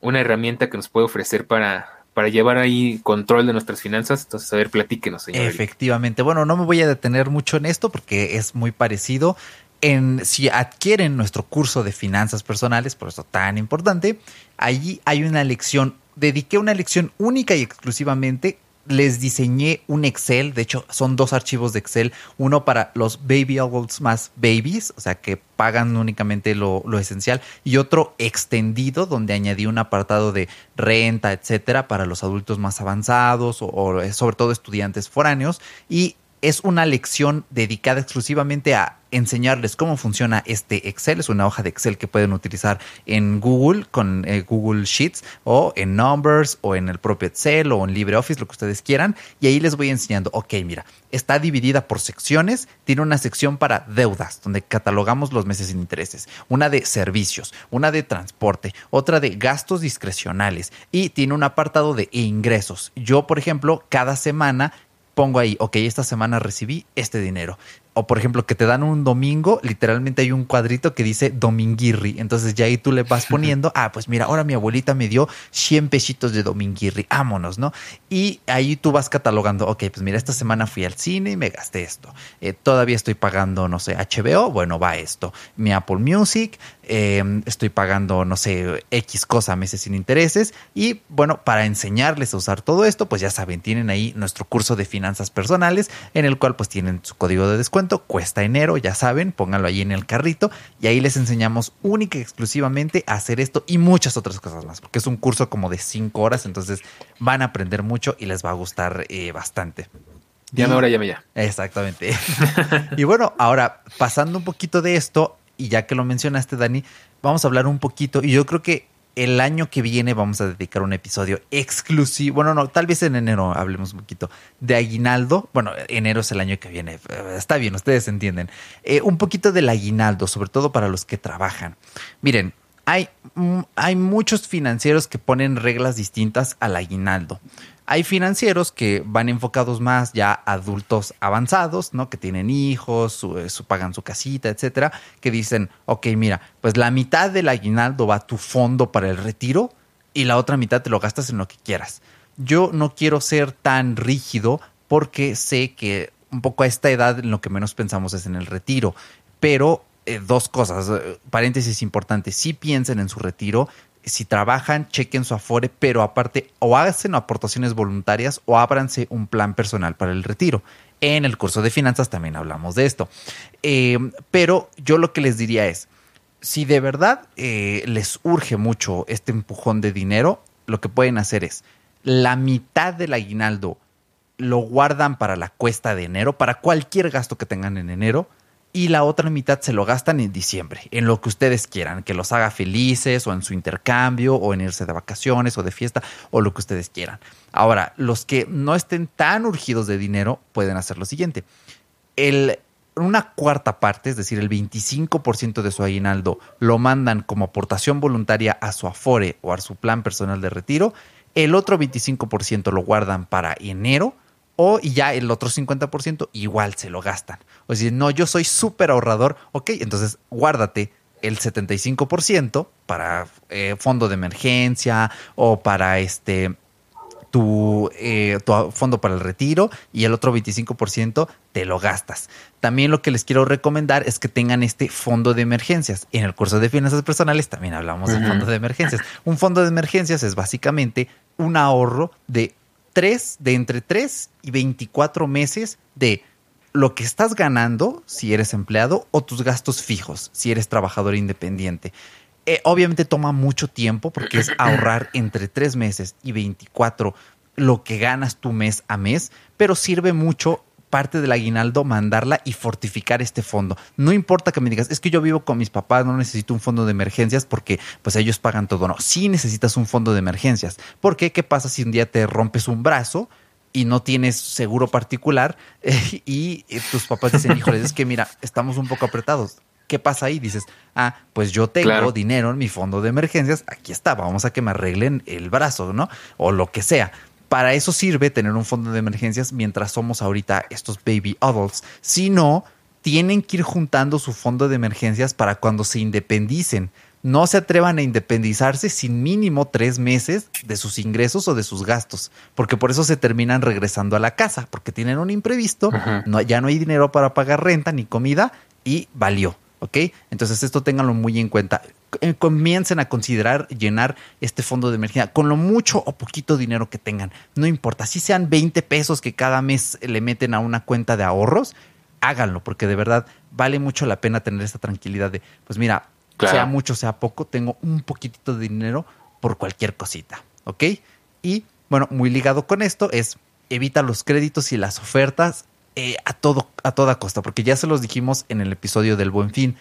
una herramienta que nos puede ofrecer para, para llevar ahí control de nuestras finanzas. Entonces, a ver, platíquenos, señor. Efectivamente. Bueno, no me voy a detener mucho en esto porque es muy parecido. En, si adquieren nuestro curso de finanzas personales, por eso tan importante, allí hay una lección dediqué una lección única y exclusivamente les diseñé un Excel, de hecho son dos archivos de Excel, uno para los baby adults más babies, o sea que pagan únicamente lo, esencial, y otro extendido donde añadí un apartado de renta, etcétera, para los adultos más avanzados o sobre todo estudiantes foráneos, y es una lección dedicada exclusivamente a enseñarles cómo funciona este Excel. Es una hoja de Excel que pueden utilizar en Google con eh, Google Sheets o en Numbers o en el propio Excel o en LibreOffice, lo que ustedes quieran. Y ahí les voy enseñando, ok, mira, está dividida por secciones. Tiene una sección para deudas, donde catalogamos los meses sin intereses. Una de servicios, una de transporte, otra de gastos discrecionales y tiene un apartado de ingresos. Yo, por ejemplo, cada semana pongo ahí, ok, esta semana recibí este dinero o por ejemplo que te dan un domingo, literalmente hay un cuadrito que dice dominguirri. Entonces ya ahí tú le vas poniendo, ah, pues mira, ahora mi abuelita me dio 100 pesitos de dominguirri, vámonos, ¿no? Y ahí tú vas catalogando, ok, pues mira, esta semana fui al cine y me gasté esto. Eh, todavía estoy pagando, no sé, HBO, bueno, va esto. Mi Apple Music, em, estoy pagando, no sé, X cosa meses sin intereses. Y bueno, para enseñarles a usar todo esto, pues ya saben, tienen ahí nuestro curso de finanzas personales en el cual pues tienen su código de descuento cuesta enero, ya saben, pónganlo ahí en el carrito y ahí les enseñamos única y exclusivamente a hacer esto y muchas otras cosas más, porque es un curso como de cinco horas, entonces van a aprender mucho y les va a gustar eh, bastante. Llame ahora, llame ya. Exactamente. y bueno, ahora pasando un poquito de esto, y ya que lo mencionaste, Dani, vamos a hablar un poquito, y yo creo que el año que viene vamos a dedicar un episodio exclusivo, bueno, no, tal vez en enero hablemos un poquito de aguinaldo. Bueno, enero es el año que viene, eh, está bien, ustedes entienden. Eh, un poquito del aguinaldo, sobre todo para los que trabajan. Miren, hay, mm, hay muchos financieros que ponen reglas distintas al aguinaldo. Hay financieros que van enfocados más ya adultos avanzados, ¿no? Que tienen hijos, su, eh, pagan su casita, etcétera, que dicen, ok, mira, pues la mitad del aguinaldo va a tu fondo para el retiro y la otra mitad te lo gastas en lo que quieras. Yo no quiero ser tan rígido porque sé que un poco a esta edad lo que menos pensamos es en el retiro, pero eh, dos cosas, eh, paréntesis importantes, si piensen en su retiro, si trabajan, chequen su afore, pero aparte o hacen aportaciones voluntarias o ábranse un plan personal para el retiro. En el curso de finanzas también hablamos de esto. Eh, pero yo lo que les diría es, si de verdad eh, les urge mucho este empujón de dinero, lo que pueden hacer es la mitad del aguinaldo lo guardan para la cuesta de enero, para cualquier gasto que tengan en enero, y la otra mitad se lo gastan en diciembre, en lo que ustedes quieran, que los haga felices o en su intercambio o en irse de vacaciones o de fiesta o lo que ustedes quieran. Ahora, los que no estén tan urgidos de dinero pueden hacer lo siguiente. El, una cuarta parte, es decir, el 25% de su aguinaldo, lo mandan como aportación voluntaria a su Afore o a su plan personal de retiro. El otro 25% lo guardan para enero o ya el otro 50% igual se lo gastan. O sea, no, yo soy súper ahorrador, ok, entonces guárdate el 75% para eh, fondo de emergencia o para este tu, eh, tu, fondo para el retiro y el otro 25% te lo gastas. También lo que les quiero recomendar es que tengan este fondo de emergencias. En el curso de finanzas personales también hablamos de fondo de emergencias. Un fondo de emergencias es básicamente un ahorro de de entre 3 y 24 meses de lo que estás ganando si eres empleado o tus gastos fijos si eres trabajador independiente. Eh, obviamente toma mucho tiempo porque es ahorrar entre 3 meses y 24 lo que ganas tu mes a mes, pero sirve mucho parte del aguinaldo mandarla y fortificar este fondo. No importa que me digas, es que yo vivo con mis papás, no necesito un fondo de emergencias porque pues ellos pagan todo. No, sí necesitas un fondo de emergencias. ¿Por qué? ¿Qué pasa si un día te rompes un brazo? y no tienes seguro particular y tus papás dicen, híjoles, es que mira, estamos un poco apretados. ¿Qué pasa ahí? Dices, ah, pues yo tengo dinero en mi fondo de emergencias, aquí está, vamos a que me arreglen el brazo, ¿no? O lo que sea para eso sirve tener un fondo de emergencias mientras somos ahorita estos baby adults. Si no, tienen que ir juntando su fondo de emergencias para cuando se independicen. No se atrevan a independizarse sin mínimo tres meses de sus ingresos o de sus gastos, porque por eso se terminan regresando a la casa, porque tienen un imprevisto, no, ya no hay dinero para pagar renta ni comida y valió. ¿Ok? Entonces esto ténganlo muy en cuenta. Eh, comiencen a considerar llenar este fondo de emergencia con lo mucho o poquito dinero que tengan. No importa, si sean 20 pesos que cada mes le meten a una cuenta de ahorros, háganlo, porque de verdad vale mucho la pena tener esta tranquilidad de, pues mira, sea mucho, sea poco, tengo un poquitito de dinero por cualquier cosita, ¿ok? Y bueno, muy ligado con esto es evita los créditos y las ofertas eh, a, todo, a toda costa, porque ya se los dijimos en el episodio del Buen Fin.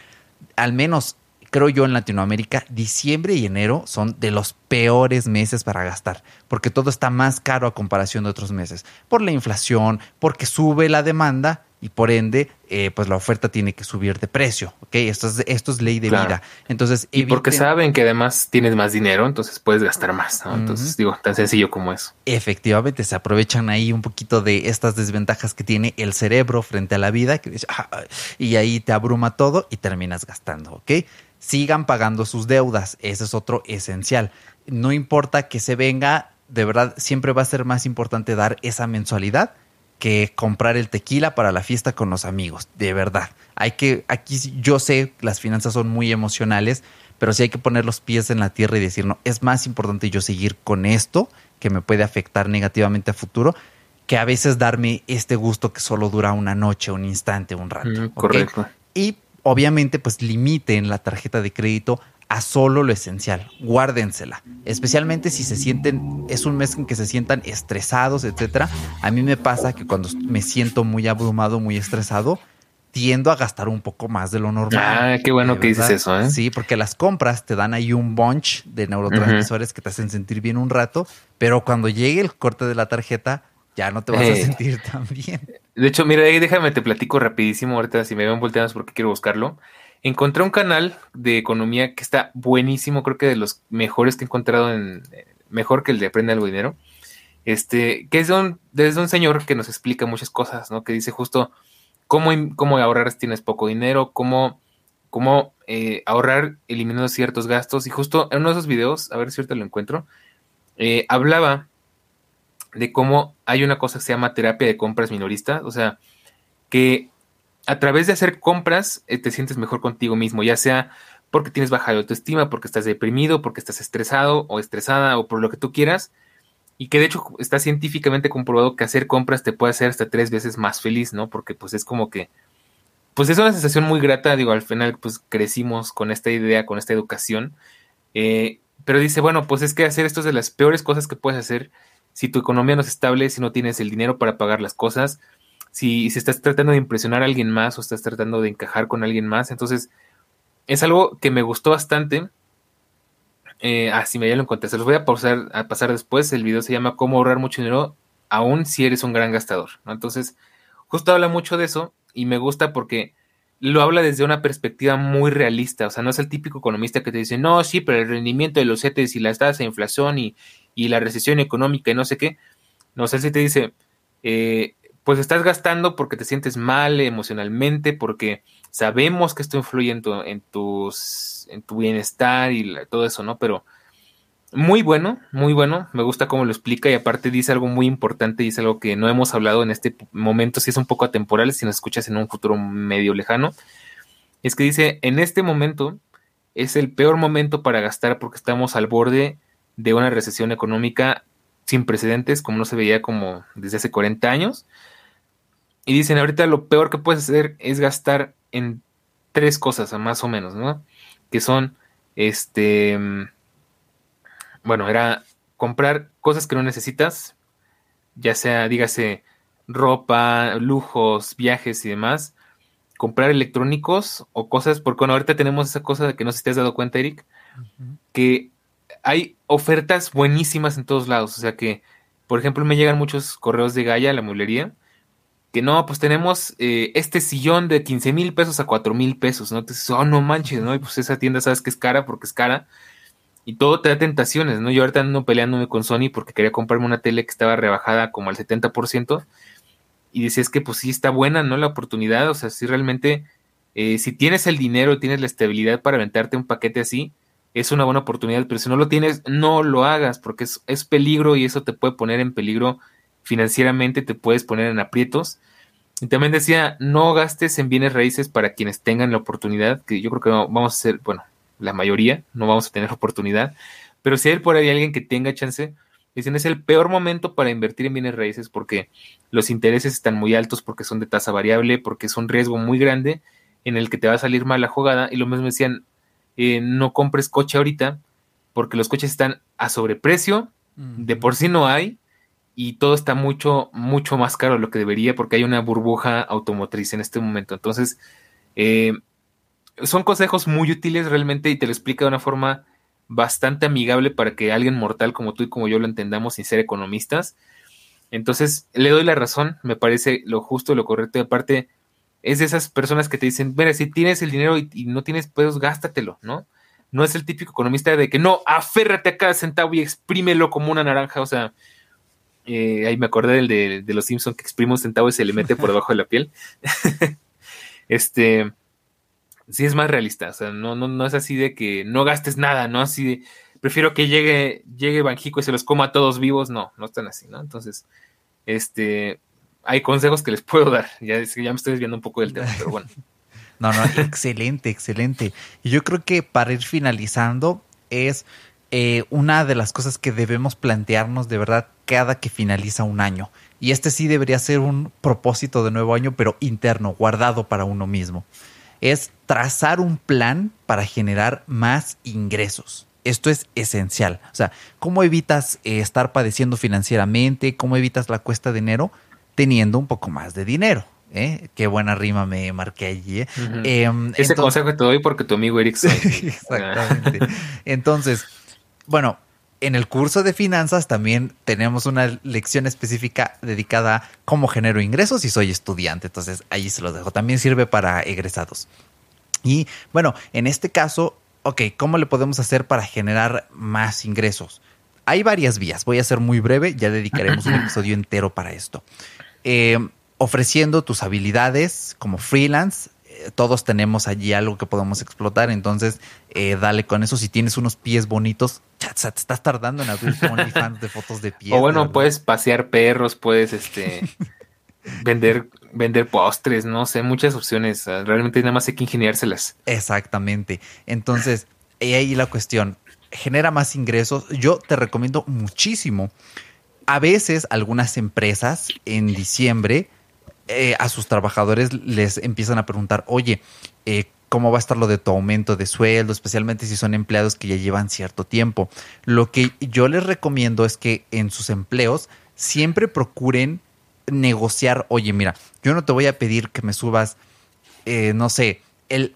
Al menos creo yo en Latinoamérica, diciembre y enero son de los peores meses para gastar, porque todo está más caro a comparación de otros meses, por la inflación, porque sube la demanda y por ende, eh, pues la oferta tiene que subir de precio, ¿ok? Esto es, esto es ley de vida. Entonces, y porque saben que además tienes más dinero, entonces puedes gastar más, ¿no? Entonces, digo, tan sencillo como eso. Efectivamente, se aprovechan ahí un poquito de estas desventajas que tiene el cerebro frente a la vida, que ah", y ahí te abruma todo y terminas gastando, ¿ok? Sigan pagando sus deudas, ese es otro esencial. No importa que se venga, de verdad, siempre va a ser más importante dar esa mensualidad que comprar el tequila para la fiesta con los amigos, de verdad. Hay que, aquí yo sé, las finanzas son muy emocionales, pero sí hay que poner los pies en la tierra y decir, no, es más importante yo seguir con esto que me puede afectar negativamente a futuro que a veces darme este gusto que solo dura una noche, un instante, un rato. Mm, correcto. Y obviamente, pues limiten la tarjeta de crédito a solo lo esencial. Guárdensela. Especialmente si se sienten, es un mes en que se sientan estresados, etcétera. A mí me pasa que cuando me siento muy abrumado, muy estresado, tiendo a gastar un poco más de lo normal. Ah, qué bueno que dices eso, ¿eh? Sí, porque las compras te dan ahí un bunch de neurotransmisores que te hacen sentir bien un rato, pero cuando llegue el corte de la tarjeta, ya no te vas a eh. sentir tan bien. De hecho, mira, déjame te platico rapidísimo ahorita si me ven volteados porque quiero buscarlo. Encontré un canal de economía que está buenísimo, creo que de los mejores que he encontrado en mejor que el de Aprende algo dinero. Este, que es de un, desde un señor que nos explica muchas cosas, ¿no? Que dice justo cómo, cómo ahorrar si tienes poco dinero, cómo, cómo eh, ahorrar eliminando ciertos gastos. Y justo en uno de esos videos, a ver si ahorita lo encuentro, eh, hablaba de cómo hay una cosa que se llama terapia de compras minorista, o sea, que a través de hacer compras eh, te sientes mejor contigo mismo, ya sea porque tienes baja autoestima, porque estás deprimido, porque estás estresado o estresada o por lo que tú quieras, y que de hecho está científicamente comprobado que hacer compras te puede hacer hasta tres veces más feliz, ¿no? Porque pues es como que, pues es una sensación muy grata, digo, al final pues crecimos con esta idea, con esta educación, eh, pero dice, bueno, pues es que hacer esto es de las peores cosas que puedes hacer si tu economía no es estable, si no tienes el dinero para pagar las cosas, si, estás tratando de impresionar a alguien más o estás tratando de encajar con alguien más. Entonces, es algo que me gustó bastante. Eh, ah, me ya lo encontré. Se los voy a pasar, a pasar después. El video se llama Cómo ahorrar mucho dinero, aún si eres un gran gastador. Entonces, justo habla mucho de eso y me gusta porque lo habla desde una perspectiva muy realista. O sea, no es el típico economista que te dice, no, sí, pero el rendimiento de los CETES y las tasas de inflación y, y la recesión económica y no sé qué. No sé si te dice, eh, pues estás gastando porque te sientes mal emocionalmente, porque sabemos que esto influye en tu, en tus, en tu bienestar y todo eso, ¿no? Pero muy bueno, muy bueno, me gusta cómo lo explica y aparte dice algo muy importante es algo que no hemos hablado en este momento, si es un poco atemporal, si nos escuchas en un futuro medio lejano, es que dice, en este momento es el peor momento para gastar porque estamos al borde de una recesión económica sin precedentes, como no se veía como desde hace 40 años. Y dicen, ahorita lo peor que puedes hacer es gastar en tres cosas, más o menos, ¿no? Que son, este, bueno, era comprar cosas que no necesitas, ya sea, dígase, ropa, lujos, viajes y demás, comprar electrónicos o cosas, porque bueno, ahorita tenemos esa cosa de que no sé si te has dado cuenta, Eric, que hay ofertas buenísimas en todos lados. O sea que, por ejemplo, me llegan muchos correos de Gaia, la mueblería, que no, pues tenemos eh, este sillón de 15 mil pesos a 4 mil pesos, ¿no? Entonces, oh, no manches, ¿no? Y pues esa tienda sabes que es cara porque es cara. Y todo te da tentaciones, ¿no? Yo ahorita ando peleándome con Sony porque quería comprarme una tele que estaba rebajada como al 70%. Y decías que pues sí está buena, ¿no? La oportunidad, o sea, si realmente, eh, si tienes el dinero, tienes la estabilidad para aventarte un paquete así, es una buena oportunidad, pero si no lo tienes, no lo hagas, porque es, es peligro y eso te puede poner en peligro financieramente, te puedes poner en aprietos. Y también decía, no gastes en bienes raíces para quienes tengan la oportunidad, que yo creo que vamos a ser, bueno, la mayoría no vamos a tener oportunidad, pero si hay por ahí alguien que tenga chance, dicen, es el peor momento para invertir en bienes raíces porque los intereses están muy altos, porque son de tasa variable, porque es un riesgo muy grande en el que te va a salir mal la jugada. Y lo mismo decían, eh, no compres coche ahorita porque los coches están a sobreprecio, de por sí no hay, y todo está mucho, mucho más caro de lo que debería porque hay una burbuja automotriz en este momento. Entonces, eh, son consejos muy útiles realmente y te lo explica de una forma bastante amigable para que alguien mortal como tú y como yo lo entendamos sin ser economistas. Entonces, le doy la razón, me parece lo justo, lo correcto. Y aparte, es de esas personas que te dicen, mira, si tienes el dinero y, no tienes pedos, gástatelo, ¿no? No es el típico economista de que no, aférrate a cada centavo y exprímelo como una naranja. O sea, eh, ahí me acordé del de, de los Simpsons que exprime un centavo y se le mete por debajo de la piel. este, sí es más realista, o sea, no, no, no es así de que no gastes nada, no así de, prefiero que llegue, llegue Banjico y se los coma a todos vivos, no, no están así, ¿no? Entonces, este, hay consejos que les puedo dar, ya, ya me estoy desviando un poco del tema, pero bueno. no, no, excelente, excelente. Y yo creo que para ir finalizando es eh, una de las cosas que debemos plantearnos de verdad cada que finaliza un año. Y este sí debería ser un propósito de nuevo año, pero interno, guardado para uno mismo es trazar un plan para generar más ingresos. Esto es esencial. O sea, ¿cómo evitas eh, estar padeciendo financieramente? ¿Cómo evitas la cuesta de dinero? Teniendo un poco más de dinero. ¿eh? Qué buena rima me marqué allí. ¿eh? Em, Ese consejo te doy porque tu amigo Eric. Exactamente. entonces, bueno, en el curso de finanzas también tenemos una lección específica dedicada a cómo genero ingresos y soy estudiante. Entonces ahí se los dejo. También sirve para egresados. Y bueno, en este caso, ok, ¿cómo le podemos hacer para generar más ingresos? Hay varias vías. Voy a ser muy breve. Ya dedicaremos un episodio entero para esto. Eh, ofreciendo tus habilidades como freelance todos tenemos allí algo que podemos explotar, entonces eh, dale con eso. Si tienes unos pies bonitos, te estás tardando en abrir OnlyFans de fotos de pies. O bueno, puedes pasear perros, puedes este vender, vender postres, no sé, muchas opciones. Realmente nada más hay que ingeniárselas. Exactamente. Entonces, ahí la cuestión. Genera más ingresos. Yo te recomiendo muchísimo. A veces algunas empresas en diciembre eh, a sus trabajadores les empiezan a preguntar, oye, eh, ¿cómo va a estar lo de tu aumento de sueldo? Especialmente si son empleados que ya llevan cierto tiempo. Lo que yo les recomiendo es que en sus empleos siempre procuren negociar, oye, mira, yo no te voy a pedir que me subas, eh, no sé, el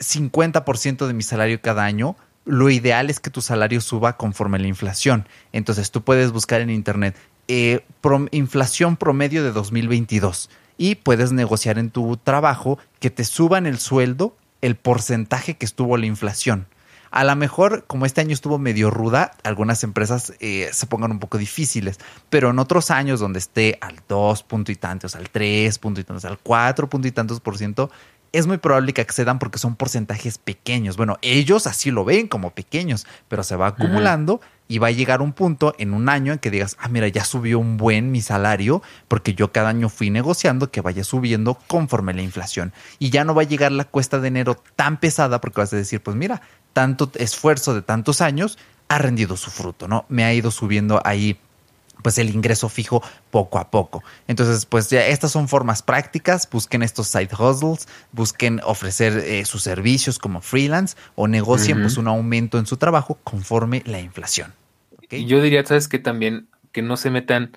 50% de mi salario cada año, lo ideal es que tu salario suba conforme la inflación. Entonces tú puedes buscar en internet inflación promedio de 2022 y puedes negociar en tu trabajo que te suban el sueldo el porcentaje que estuvo la inflación. A lo mejor, como este año estuvo medio ruda, algunas empresas eh, se pongan un poco difíciles, pero en otros años donde esté al 2 punto y tantos, al 3 punto y tantos, al 4 punto y tantos por ciento, es muy probable que accedan porque son porcentajes pequeños. Bueno, ellos así lo ven como pequeños, pero se va acumulando y va a llegar un punto en un año en que digas, ah, mira, ya subió un buen mi salario porque yo cada año fui negociando que vaya subiendo conforme la inflación. Y ya no va a llegar la cuesta de enero tan pesada porque vas a decir, pues mira, tanto esfuerzo de tantos años ha rendido su fruto, ¿no? Me ha ido subiendo ahí pues el ingreso fijo poco a poco. Entonces, pues ya estas son formas prácticas, busquen estos side hustles, busquen ofrecer eh, sus servicios como freelance o negocien pues un aumento en su trabajo conforme la inflación. Y yo diría, sabes que también que no se metan,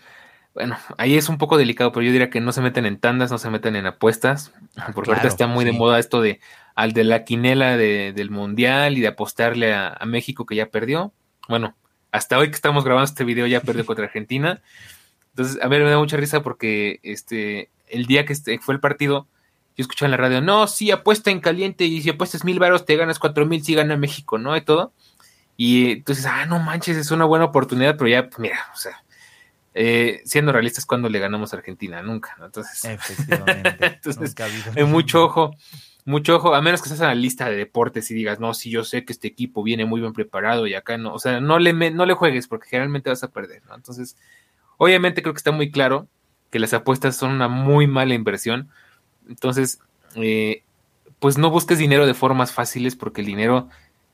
bueno, ahí es un poco delicado, pero yo diría que no se metan en tandas, no se metan en apuestas, ah, porque ahorita está muy de moda esto de al de la quinela del mundial y de apostarle a México que ya perdió. Bueno, hasta hoy que estamos grabando este video ya perdió contra Argentina. Entonces, a ver, me da mucha risa porque este, el día que este, fue el partido, yo escuchaba en la radio, no, sí, apuesta en caliente y si apuestas mil varos te ganas cuatro mil si gana México, ¿no? Y todo. Y entonces, ah, no manches, es una buena oportunidad, pero ya, pues, mira, o sea, eh, siendo realistas, cuando le ganamos a Argentina? Nunca, ¿no? Entonces, Efectivamente. entonces hay mucho ojo mucho ojo, a menos que seas lista de deportes y digas, no, si yo sé que este equipo viene muy bien preparado y acá no, o sea, no le, no le juegues porque generalmente vas a perder, ¿no? Entonces, obviamente creo que está muy claro que las apuestas son una muy mala inversión. Entonces, eh, pues no busques dinero de formas fáciles porque el dinero,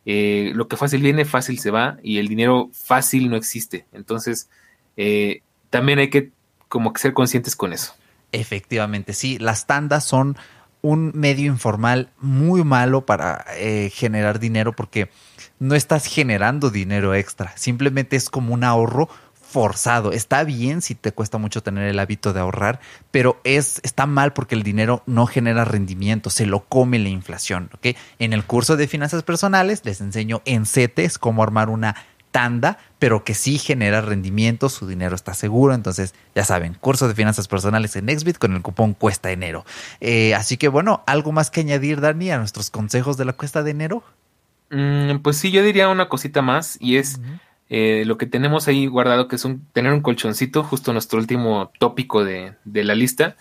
eh, lo que fácil viene, fácil se va y el dinero fácil no existe. Entonces, eh, también hay que como que ser conscientes con eso. Efectivamente, sí, las tandas son un medio informal muy malo para eh, generar dinero porque no estás generando dinero extra, simplemente es como un ahorro forzado. Está bien si te cuesta mucho tener el hábito de ahorrar, pero es, está mal porque el dinero no genera rendimiento, se lo come la inflación. En el curso de finanzas personales les enseño en CETES cómo armar una tanda, pero que sí genera rendimiento, su dinero está seguro. Entonces, ya saben, curso de finanzas personales en Nextbit con el cupón Cuesta Enero. Eh, así que bueno, ¿algo más que añadir, Dani, a nuestros consejos de la Cuesta de Enero? Mm, pues sí, yo diría una cosita más y es... Eh, lo que tenemos ahí guardado, que es un, tener un colchoncito, justo nuestro último tópico de, la lista.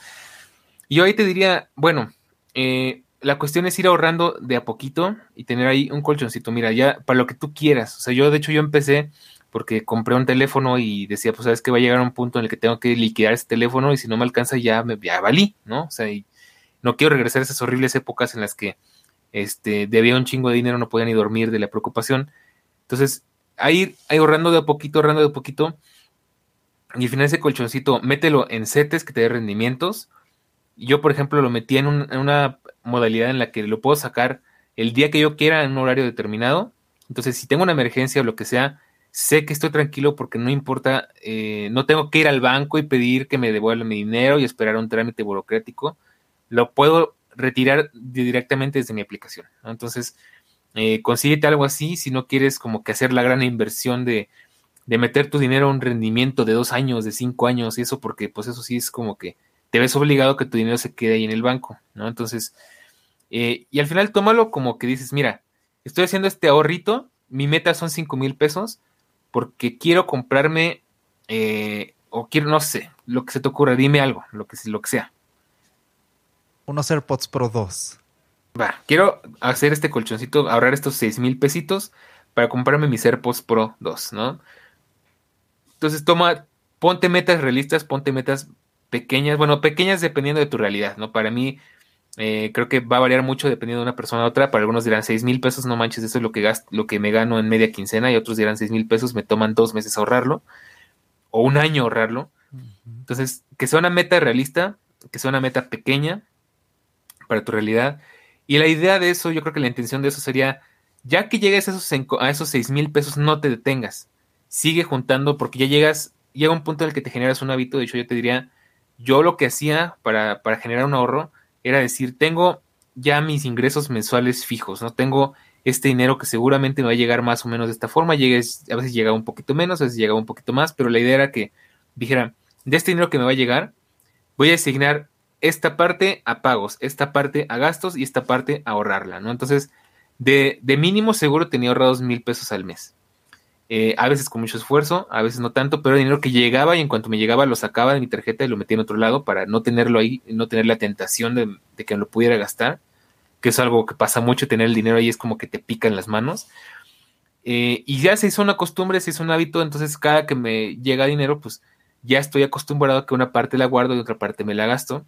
Y yo ahí te diría, bueno, eh, la cuestión es ir ahorrando de a poquito y tener ahí un colchoncito. Mira, ya para lo que tú quieras. O sea, yo de hecho yo empecé porque compré un teléfono y decía, pues sabes que va a llegar un punto en el que tengo que liquidar ese teléfono y si no me alcanza ya me ya valí, ¿no? O sea, y no quiero regresar a esas horribles épocas en las que este, debía un chingo de dinero, no podía ni dormir de la preocupación. Entonces, ahí, ahorrando de a poquito, ahorrando de a poquito. Y al final ese colchoncito, mételo en setes que te dé rendimientos. Yo, por ejemplo, lo metí en, una modalidad en la que lo puedo sacar el día que yo quiera en un horario determinado. Entonces, si tengo una emergencia o lo que sea, sé que estoy tranquilo porque no importa, eh, no tengo que ir al banco y pedir que me devuelvan mi dinero y esperar un trámite burocrático. Lo puedo retirar directamente desde mi aplicación. Entonces, eh, consíguete algo así si no quieres como que hacer la gran inversión de, meter tu dinero a un rendimiento de dos años, de cinco años y eso, porque pues eso sí es como que te ves obligado a que tu dinero se quede ahí en el banco, ¿no? Entonces, eh, y al final tómalo como que dices, mira, estoy haciendo este ahorrito, mi meta son cinco mil pesos, porque quiero comprarme, eh, o quiero, no sé, lo que se te ocurra, dime algo, lo que, lo que sea. Unos AirPods Pro 2 va, quiero hacer este colchoncito, ahorrar estos 6 mil pesitos para comprarme mis AirPods Pro 2, ¿no? Entonces toma, ponte metas realistas, ponte metas pequeñas, bueno, pequeñas dependiendo de tu realidad, ¿no? Para mí, eh, creo que va a variar mucho dependiendo de una persona a otra. Para algunos dirán 6 mil pesos, no manches, eso es lo que, gasto, lo que me gano en media quincena, y otros dirán 6 mil pesos, me toman dos meses ahorrarlo, o un año ahorrarlo. Entonces, que sea una meta realista, que sea una meta pequeña para tu realidad, y la idea de eso, yo creo que la intención de eso sería, ya que llegues a esos, a esos 6 mil pesos, no te detengas. Sigue juntando porque ya llegas, llega un punto en el que te generas un hábito. De hecho, yo te diría, yo lo que hacía para, para generar un ahorro era decir, tengo ya mis ingresos mensuales fijos, ¿no? Tengo este dinero que seguramente me va a llegar más o menos de esta forma. Llegues, a veces llega un poquito menos, a veces llega un poquito más, pero la idea era que dijera, de este dinero que me va a llegar, voy a asignar esta parte a pagos, esta parte a gastos y esta parte a ahorrarla, ¿no? Entonces, de, mínimo seguro tenía ahorrados mil pesos al mes. Eh, a veces con mucho esfuerzo, a veces no tanto, pero dinero que llegaba y en cuanto me llegaba lo sacaba de mi tarjeta y lo metía en otro lado para no tenerlo ahí, no tener la tentación de, de que lo pudiera gastar, que es algo que pasa mucho, tener el dinero ahí es como que te pica en las manos. Eh, y ya se hizo una costumbre, se hizo un hábito, entonces cada que me llega dinero, pues ya estoy acostumbrado a que una parte la guardo y otra parte me la gasto.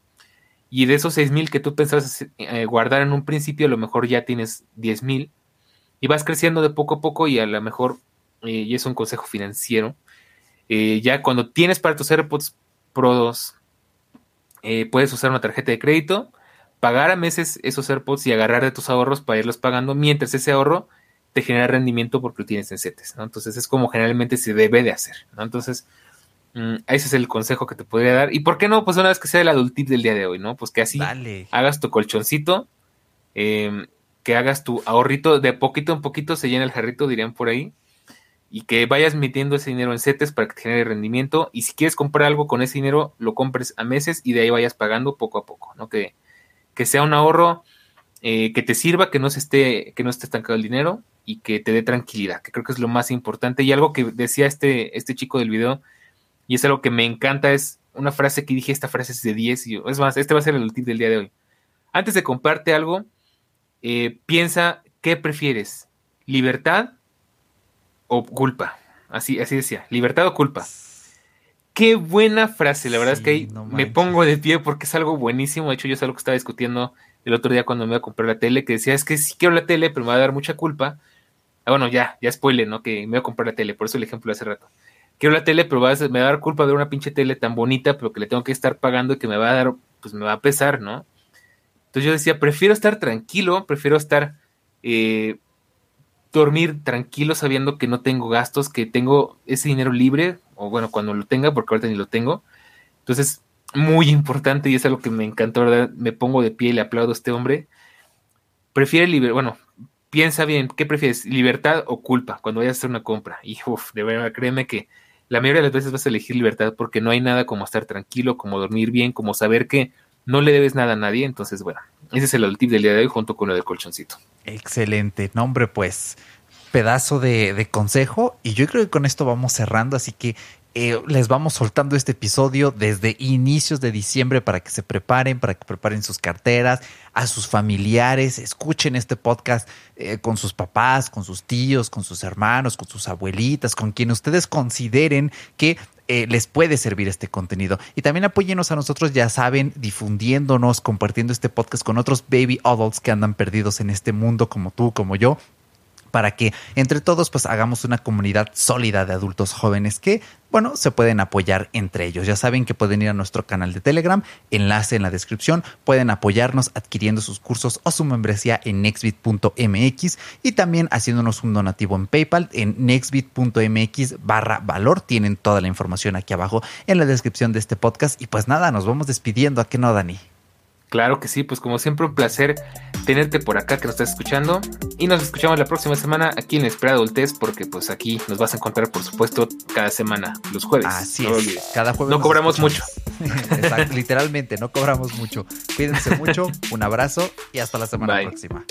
Y de esos 6 mil que tú pensabas eh, guardar en un principio, a lo mejor ya tienes 10 mil. Y vas creciendo de poco a poco y a lo mejor, eh, y es un consejo financiero, eh, ya cuando tienes para tus AirPods Pro 2, puedes usar una tarjeta de crédito, pagar a meses esos AirPods y agarrar de tus ahorros para irlos pagando, mientras ese ahorro te genera rendimiento porque lo tienes en CETES, ¿no? Entonces es como generalmente se debe de hacer, ¿no? Entonces, Mm, ese es el consejo que te podría dar. ¿Y por qué no? Pues una vez que sea el adultip del día de hoy, ¿no? Pues que así hagas tu colchoncito, em, que hagas tu ahorrito de poquito en poquito, se llena el jarrito, dirían por ahí, y que vayas metiendo ese dinero en CETES para que te genere rendimiento. Y si quieres comprar algo con ese dinero, lo compres a meses y de ahí vayas pagando poco a poco, ¿no? Que, que sea un ahorro eh, que te sirva, que no se esté, que no esté estancado el dinero y que te dé tranquilidad, que creo que es lo más importante. Y algo que decía este, este chico del video y es algo que me encanta, es una frase que dije, esta frase es de 10, y es más, este va a ser el tip del día de hoy. Antes de comprarte algo, eh, piensa qué prefieres, libertad o culpa. Así, así decía, libertad o culpa. Qué buena frase, la verdad es que ahí me pongo de pie porque es algo buenísimo. De hecho, yo es algo que estaba discutiendo el otro día cuando me iba a comprar la tele, que decía, es que sí quiero la tele, pero me va a dar mucha culpa. Ah, bueno, ya, ya spoiler, ¿no? Que me voy a comprar la tele, por eso el ejemplo de hace rato quiero la tele, pero me va a dar culpa de ver una pinche tele tan bonita, pero que le tengo que estar pagando y que me va a dar, pues me va a pesar, ¿no? Entonces yo decía, prefiero estar tranquilo, prefiero estar, eh, dormir tranquilo sabiendo que no tengo gastos, que tengo ese dinero libre, o bueno, cuando lo tenga, porque ahorita ni lo tengo. Entonces, muy importante y es algo que me encantó, ¿verdad? Me pongo de pie y le aplaudo a este hombre. Prefiere bueno, piensa bien, ¿qué prefieres? ¿Libertad o culpa cuando vayas a hacer una compra? Y uff, de verdad, créeme que la mayoría de las veces vas a elegir libertad porque no hay nada como estar tranquilo, como dormir bien, como saber que no le debes nada a nadie. Entonces, bueno, ese es el tip del día de hoy junto con lo del colchoncito. Excelente. nombre pues pedazo de, consejo y yo creo que con esto vamos cerrando, así que eh, les vamos soltando este episodio desde inicios de diciembre para que se preparen, para que preparen sus carteras, a sus familiares, escuchen este podcast eh, con sus papás, con sus tíos, con sus hermanos, con sus abuelitas, con quien ustedes consideren que eh, les puede servir este contenido. Y también apóyenos a nosotros, ya saben, difundiéndonos, compartiendo este podcast con otros baby adults que andan perdidos en este mundo como tú, como yo para que entre todos pues hagamos una comunidad sólida de adultos jóvenes que, bueno, se pueden apoyar entre ellos. Ya saben que pueden ir a nuestro canal de Telegram, enlace en la descripción, pueden apoyarnos adquiriendo sus cursos o su membresía en nextbit.mx y también haciéndonos un donativo en PayPal en nextbit.mx barra valor. Tienen toda la información aquí abajo en la descripción de este podcast y pues nada, nos vamos despidiendo. ¿A qué no, Dani? Claro que sí, pues como siempre un placer tenerte por acá que nos estás escuchando y nos escuchamos la próxima semana aquí en Espera Adultez porque pues aquí nos vas a encontrar por supuesto cada semana, los jueves. Así es, cada jueves. No cobramos mucho. Exacto, literalmente, no cobramos mucho. Cuídense mucho, un abrazo y hasta la semana próxima.